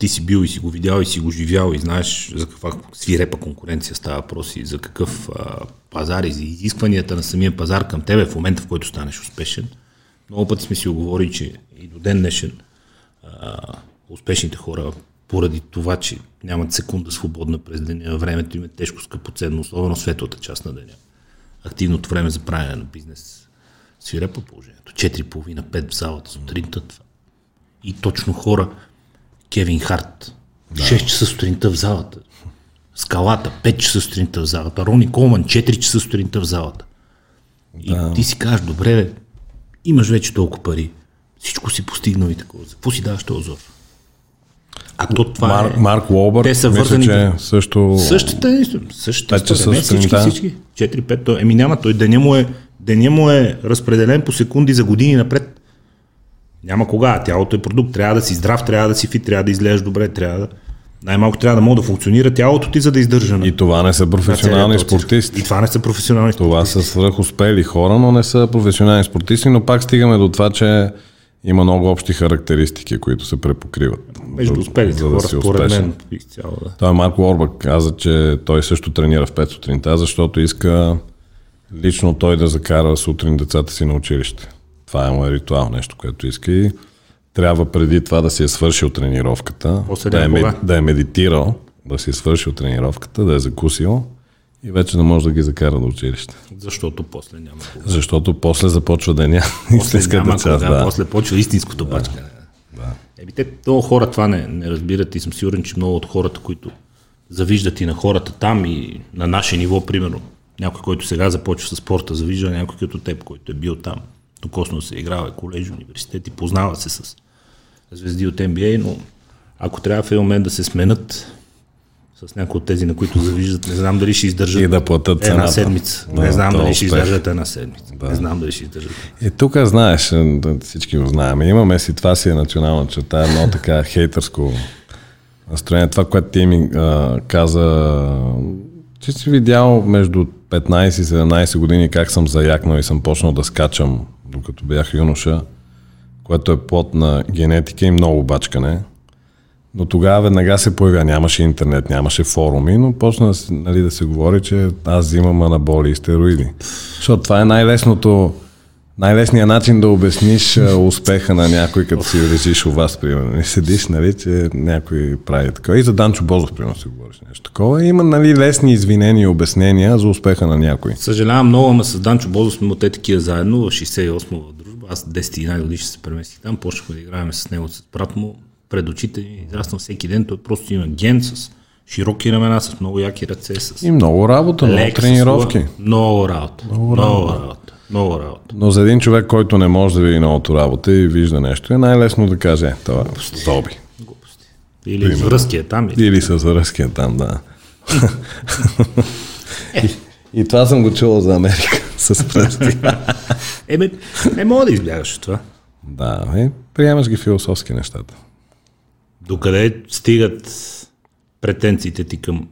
ти си бил и си го видял и си го живял и знаеш за каква свирепа конкуренция става въпрос и за какъв а, пазар и за изискванията на самия пазар към тебе в момента, в който станеш успешен. Много пъти сме си оговорили, че и до ден днешен а, успешните хора поради това, че нямат секунда свободна през деня, времето им е тежко скъпоценно, особено светлата част на деня. Активното време за правене на бизнес свирепо положението. 4,5-5 в залата сутринта. Това. И точно хора, Кевин Харт, да. 6 часа сутринта в залата. Скалата, 5 часа сутринта в залата. Рони Колман, 4 часа сутринта в залата. Да. И ти си кажеш, добре, имаш вече толкова пари, всичко си постигнал и такова. Какво си даваш този озор? А то това Мар, е... Марк Уолбърг, Те са мисля, вързани- че също... Същата, същата Пет часа история. Не, всички, всички. 4-5. Той, еми няма, той деня му, е, деня му е разпределен по секунди за години напред. Няма кога. Тялото е продукт. Трябва да си здрав, трябва да си фит, трябва да изглеждаш добре, трябва да... Най-малко трябва да може да функционира тялото ти, за да издържа на И това не са на професионални спортисти. И това не са професионални Това спортисти. са свръхуспели хора, но не са професионални спортисти, но пак стигаме до това, че има много общи характеристики, които се препокриват. Между успелите за да хора, си според мен, изцяло, да. Той Марко Орбак каза, че той също тренира в 5 сутринта, защото иска лично той да закара сутрин децата си на училище. Това е му е ритуал, нещо, което иска и трябва преди това да си е свършил тренировката, да е, да е медитирал, да си е свършил тренировката, да е закусил и вече да може да ги закара до училище. Защото после няма кога. Защото после започва деня. После няма част, кога, да. после почва истинското бачкане. Да. Еми, те много хора това не, не разбират и съм сигурен, че много от хората, които завиждат и на хората там и на наше ниво, примерно, някой, който сега започва с спорта, завижда някой като теб, който е бил там. Докосно се играл, е колеж, университет и познава се с звезди от NBA, но ако трябва в един момент да се сменят с някои от тези, на които завиждат, не знам дали ще издържат И да платят една цената. седмица. Да, не знам дали ще успех. издържат една седмица. Не знам дали ще издържат. И тук знаеш, да всички го знаем, имаме си, това си е национална черта, едно така хейтърско настроение. Това, което ти ми а, каза, че си видял между 15 и 17 години как съм заякнал и съм почнал да скачам, докато бях юноша, което е плод на генетика и много бачкане. Но тогава веднага се появя, нямаше интернет, нямаше форуми, но почна нали, да се говори, че аз взимам анаболи и стероиди. Защото това е най-лесното, най-лесният начин да обясниш успеха на някой, като си лежиш у вас, примерно. И седиш, нали, че някой прави така. И за Данчо Бозов, примерно, си говориш нещо такова. Има, нали, лесни извинения и обяснения за успеха на някой. Съжалявам много, ама с Данчо Бозов сме от такива заедно в 68 в дружба. Аз 10-11 години ще се преместих там, почнахме да играем с него, с брат му. Пред очите ми израснал всеки ден. Той просто има ген с широки ramена, с много яки ръце, с И много работа, много с тренировки. Много работа. Много работа. Много работа. Но за един човек, който не може да види новото работа и вижда нещо, е най-лесно да каже, е, това е зоби. Глупости. Или връзки е там. Или... Или с връзкия там, да. и, и това съм го чувал за Америка с пръсти. Еми, не мога да избягаш от това. да, е, приемаш ги философски нещата. Докъде стигат претенциите ти към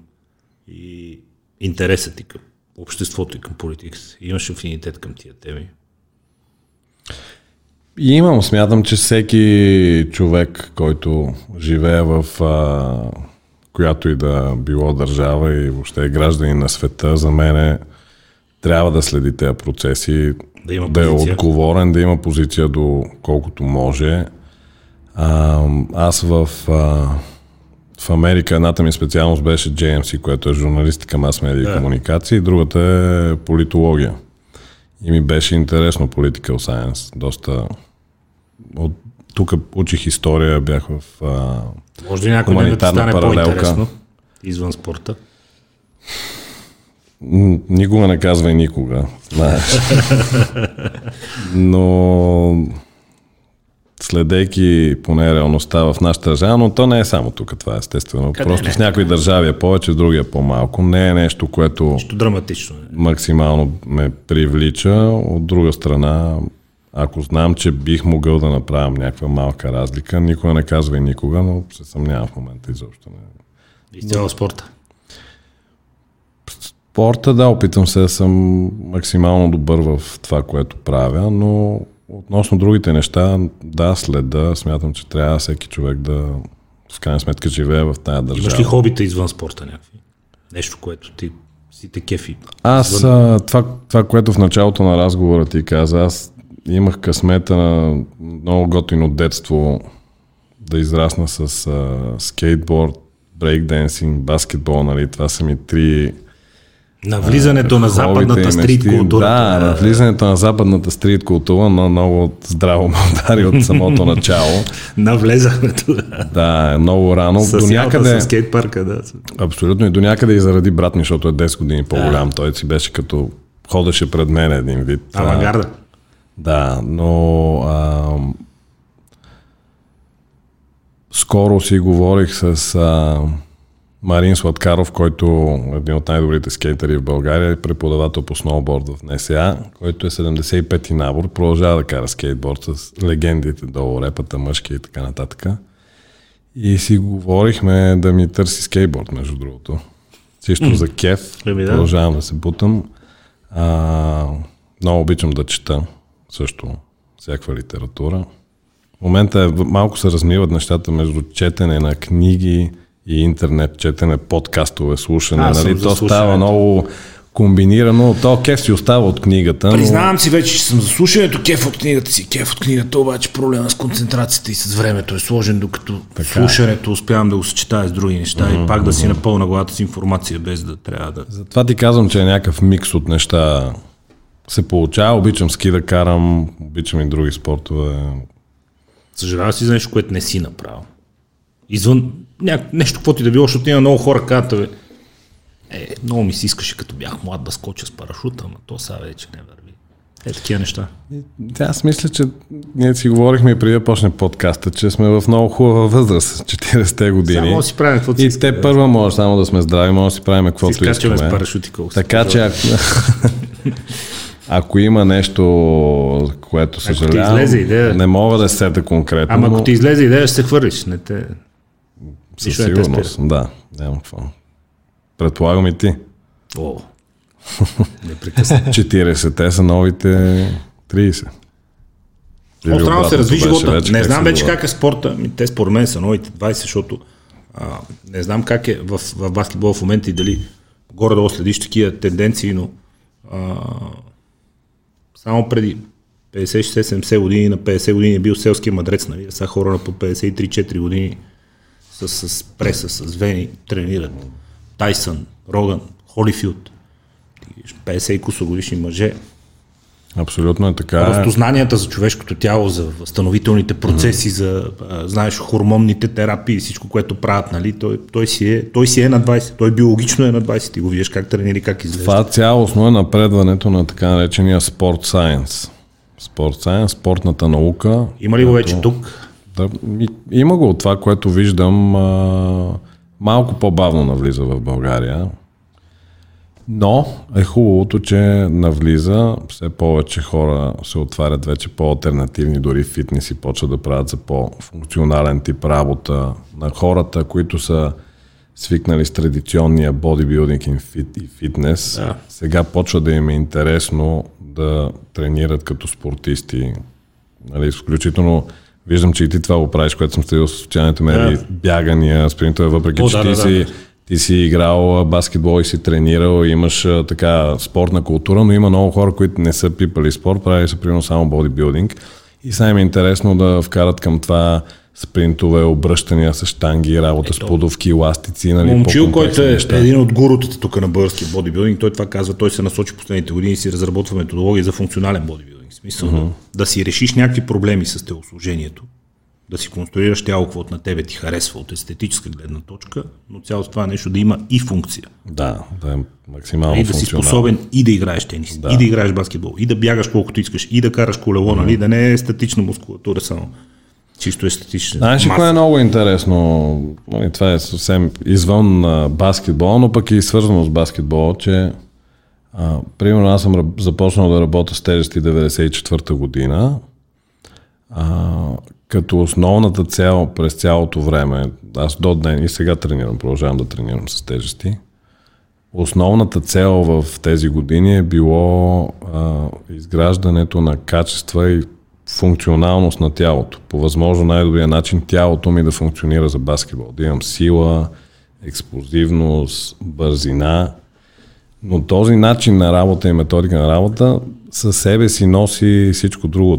и интересът ти към обществото и към политиката? Имаш афинитет към тия теми? И имам, смятам, че всеки човек, който живее в а, която и да било държава и въобще е гражданин на света, за мен е, трябва да следи тези процеси, Да има да е отговорен, да има позиция до колкото може. А, аз в, а, в Америка едната ми специалност беше JMC, което е журналистика, мас медиа и Да. комуникации, другата е политология. И ми беше интересно political science. Доста... От... Тук учих история, бях в... А... Може ли някой да ти стане паралелка. по-интересно? Извън спорта. Никога не казвай никога, знаеш. Но следейки поне реалността в нашата държава, но то не е само тук, това е естествено. Къде Просто не? в някои държави е повече, в други е по-малко. Не е нещо, което Нищо драматично. е. максимално ме привлича. От друга страна, ако знам, че бих могъл да направя някаква малка разлика, никога не казва и никога, но се съмнявам в момента изобщо. Не. Изцяло спорта. Спорта, да, опитвам се да съм максимално добър в това, което правя, но относно другите неща, да, следа, смятам, че трябва всеки човек да в крайна сметка живее в тази Имаш ли държава. хобита извън спорта някакви? Нещо, което ти си те кефи. Аз Извън- това, това, което в началото на разговора ти каза, аз имах късмета на много готино детство да израсна с а, скейтборд, брейкденсинг, баскетбол, нали, това са ми три На влизането на западната стрит култура. Да, влизането на западната стрит култура, но много здраво ме удари от самото начало. Навлезахме тогава. Да, много рано. С до някъде... с скейт парка, да. абсолютно и до някъде и заради брат ми, защото е 10 години по-голям. Той си беше като ходеше пред мен един вид. а, скоро си говорих с а, Марин Сладкаров, който е един от най-добрите скейтери в България, е преподавател по сноуборд в НСА, който е 75-ти набор, продължава да кара скейтборд с легендите долу, репата, мъжки и така нататък. И си говорихме да ми търси скейтборд, между другото. Чисто за кеф. Еми, да. Продължавам да се бутам. А, много обичам да чета също всякаква литература. В момента е, малко се размиват нещата между четене на книги и интернет, четене, подкастове, слушане. А, нали? То става много комбинирано. То кеф си остава от книгата. Признавам но... си вече, че съм за слушането, кеф от книгата си. Кеф от книгата, обаче проблема с концентрацията и с времето е сложен, докато така. слушането успявам да го съчетая с други неща mm-hmm. и пак да си напълна главата с информация, без да трябва да... Затова ти казвам, че е някакъв микс от неща се получава. Обичам ски да карам, обичам и други спортове. Съжалявам си за нещо, което не си направил. Извън ня... нещо, каквото и да било, защото има много хора казват, е, много ми се искаше като бях млад да скоча с парашута, но то сега вече не върви. Е, такива неща. Да, аз мисля, че ние си говорихме и преди да почне подкаста, че сме в много хубава възраст, 40-те години. Само си правим каквото И те първа може само да сме здрави, може да си правим каквото искаме. с парашути, Така че ако, ако има нещо, което съжалявам, не мога да сета конкретно. Ама ако ти излезе идея, ще се хвърлиш. Не те... Със сигурност, да. Няма какво. Предполагам и ти. О, непрекъснато. 40-те са новите 30. Остранно се разви живота. Вече, не знам вече как е спорта. Те според мен са новите 20, защото а, не знам как е в, в баскетбол в момента и дали горе-долу следиш такива тенденции, но а, само преди 50, 60, 70 години на 50 години е бил селския мадрец, нали? Сега хора на по 53-4 години с, с преса, с вени тренират. Тайсън, Роган, Холифилд, 50 и годишни мъже. Абсолютно е така. Просто знанията за човешкото тяло, за възстановителните процеси, mm-hmm. за, а, знаеш, хормонните терапии всичко, което правят, нали, той, той, си е, той си е на 20, той биологично е на 20, ти го виждаш как тренира, как изглежда. Това цялостно е напредването на така наречения спорт сайенс. Спорт сайенс, спортната наука. Има ли го вече тук? Да, има го. Това, което виждам, а, малко по-бавно навлиза в България. Но е хубавото, че навлиза, все повече хора се отварят вече по-алтернативни, дори фитнес и почват да правят за по-функционален тип работа на хората, които са свикнали с традиционния бодибилдинг и, фит, и фитнес. Да. Сега почва да им е интересно да тренират като спортисти. Нали, изключително Виждам, че и ти това го правиш, което съм следил в социалните медии, yeah. бягания, спринтове, въпреки О, че да, ти, да, си, да. ти си играл баскетбол и си тренирал, имаш така спортна култура, но има много хора, които не са пипали спорт, правили са примерно само бодибилдинг. И сега им е интересно да вкарат към това спринтове, обръщания с штанги, работа Ето. с подовки, ластици. Нали, Момчил, който е неща. един от гурутата тук на български бодибилдинг, той това казва, той се насочи последните години и си разработва методология за функционален бодибилдинг. Смисъл uh-huh. да си решиш някакви проблеми с телосложението, да си конструираш тяло, каквото на тебе ти харесва от естетическа гледна точка, но цялото това нещо да има и функция. Да, да е максимално И да си способен и да играеш тенис, да. и да играеш баскетбол, и да бягаш колкото искаш, и да караш колело, uh-huh. нали, да не е статична мускулатура само. Чисто естетична. Знаеш ли кое е много интересно? Нали, това е съвсем извън баскетбол, но пък и свързано с баскетбол, че а, примерно аз съм започнал да работя с тежести 94-та година, а, като основната цел през цялото време, аз до ден и сега тренирам, продължавам да тренирам с тежести, основната цел в тези години е било а, изграждането на качества и функционалност на тялото. По възможно най-добрия начин тялото ми да функционира за баскетбол. Да имам сила, експлозивност, бързина но този начин на работа и методика на работа със себе си носи всичко друго.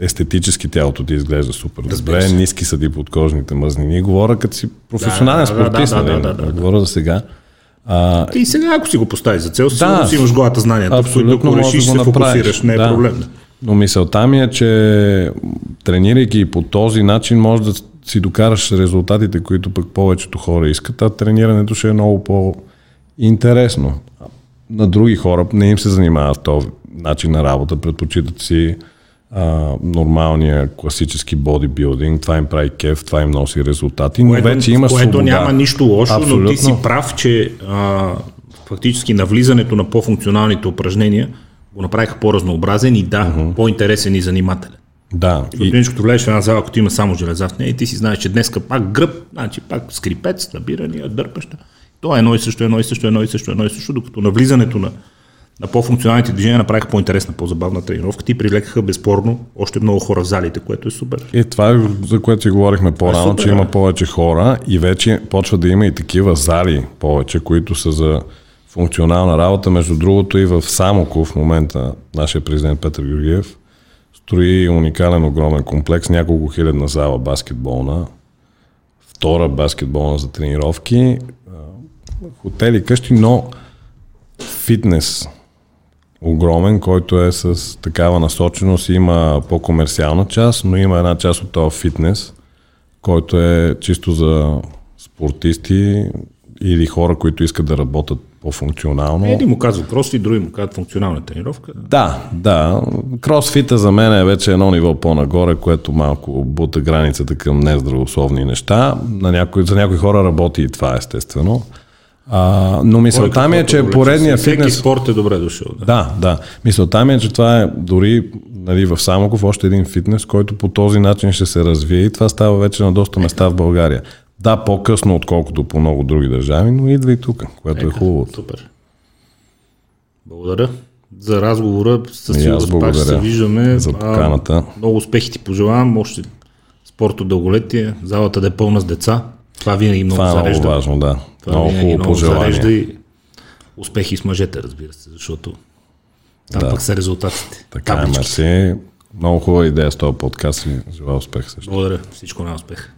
Естетически тялото ти изглежда супер добре, ниски са ти подкожните мъзнини. Говоря като си професионален да, спортист, да, да, нали? да, да, да, говоря за сега. А, и сега, ако си го поставиш за цел, да, си имаш главата знанията, абсолютно ако решиш, да се фокусираш, не е да. проблем. Но мисълта ми е, че тренирайки по този начин, може да си докараш резултатите, които пък повечето хора искат, а тренирането ще е много по-интересно на други хора не им се занимава с този начин на работа, предпочитат си а, нормалния класически бодибилдинг, това им прави кеф, това им носи резултати, но което, вече има което свобода. няма нищо лошо, Абсолютно. но ти си прав, че а, фактически навлизането на по-функционалните упражнения го направиха по-разнообразен и да, uh-huh. по-интересен и занимателен. Да. И... Като влезеш в една зала, като има само железа в нея и ти си знаеш, че днеска пак гръб, значи пак скрипец, набирания, дърпаща. То е едно и също, едно и също, едно и също, едно и също, докато навлизането на, на по-функционалните движения направиха по-интересна, по-забавна тренировка. Ти привлекаха безспорно още много хора в залите, което е супер. И това е за което си говорихме по-рано, супер, че има повече хора и вече почва да има и такива зали повече, които са за функционална работа. Между другото и в Самоков в момента нашия президент Петър Георгиев строи уникален огромен комплекс, няколко хилядна зала баскетболна, втора баскетболна за тренировки, хотели, къщи, но фитнес огромен, който е с такава насоченост. Има по-комерциална част, но има една част от този фитнес, който е чисто за спортисти или хора, които искат да работят по-функционално. Едни му казват крости, други му казват функционална тренировка. Да, да. Кросфита за мен е вече едно ниво по-нагоре, което малко бута границата към нездравословни неща. На някои, за някои хора работи и това, естествено. А, но мисълта ми е, че поредния Всеки фитнес... спорт е добре дошъл. Да. Да, да. Мисълта ми е, че това е дори нали, в Самоков още един фитнес, който по този начин ще се развие и това става вече на доста места в България. Да, по-късно, отколкото по много други държави, но идва и тук, което е хубаво. Супер. Благодаря за разговора. Със аз сигурност пак ще се виждаме. за А, поканата. много успехи ти пожелавам. Още спорт от дълголетие. Залата да е пълна с деца. Това винаги много Това е много зарежда. важно, да. Това много винаги много зарежда пожелание. и успехи с мъжете, разбира се, защото там Да. пък са резултатите. Така е, мерси. Много хубава идея с този подкаст и желая успех също. Благодаря. Всичко на успех.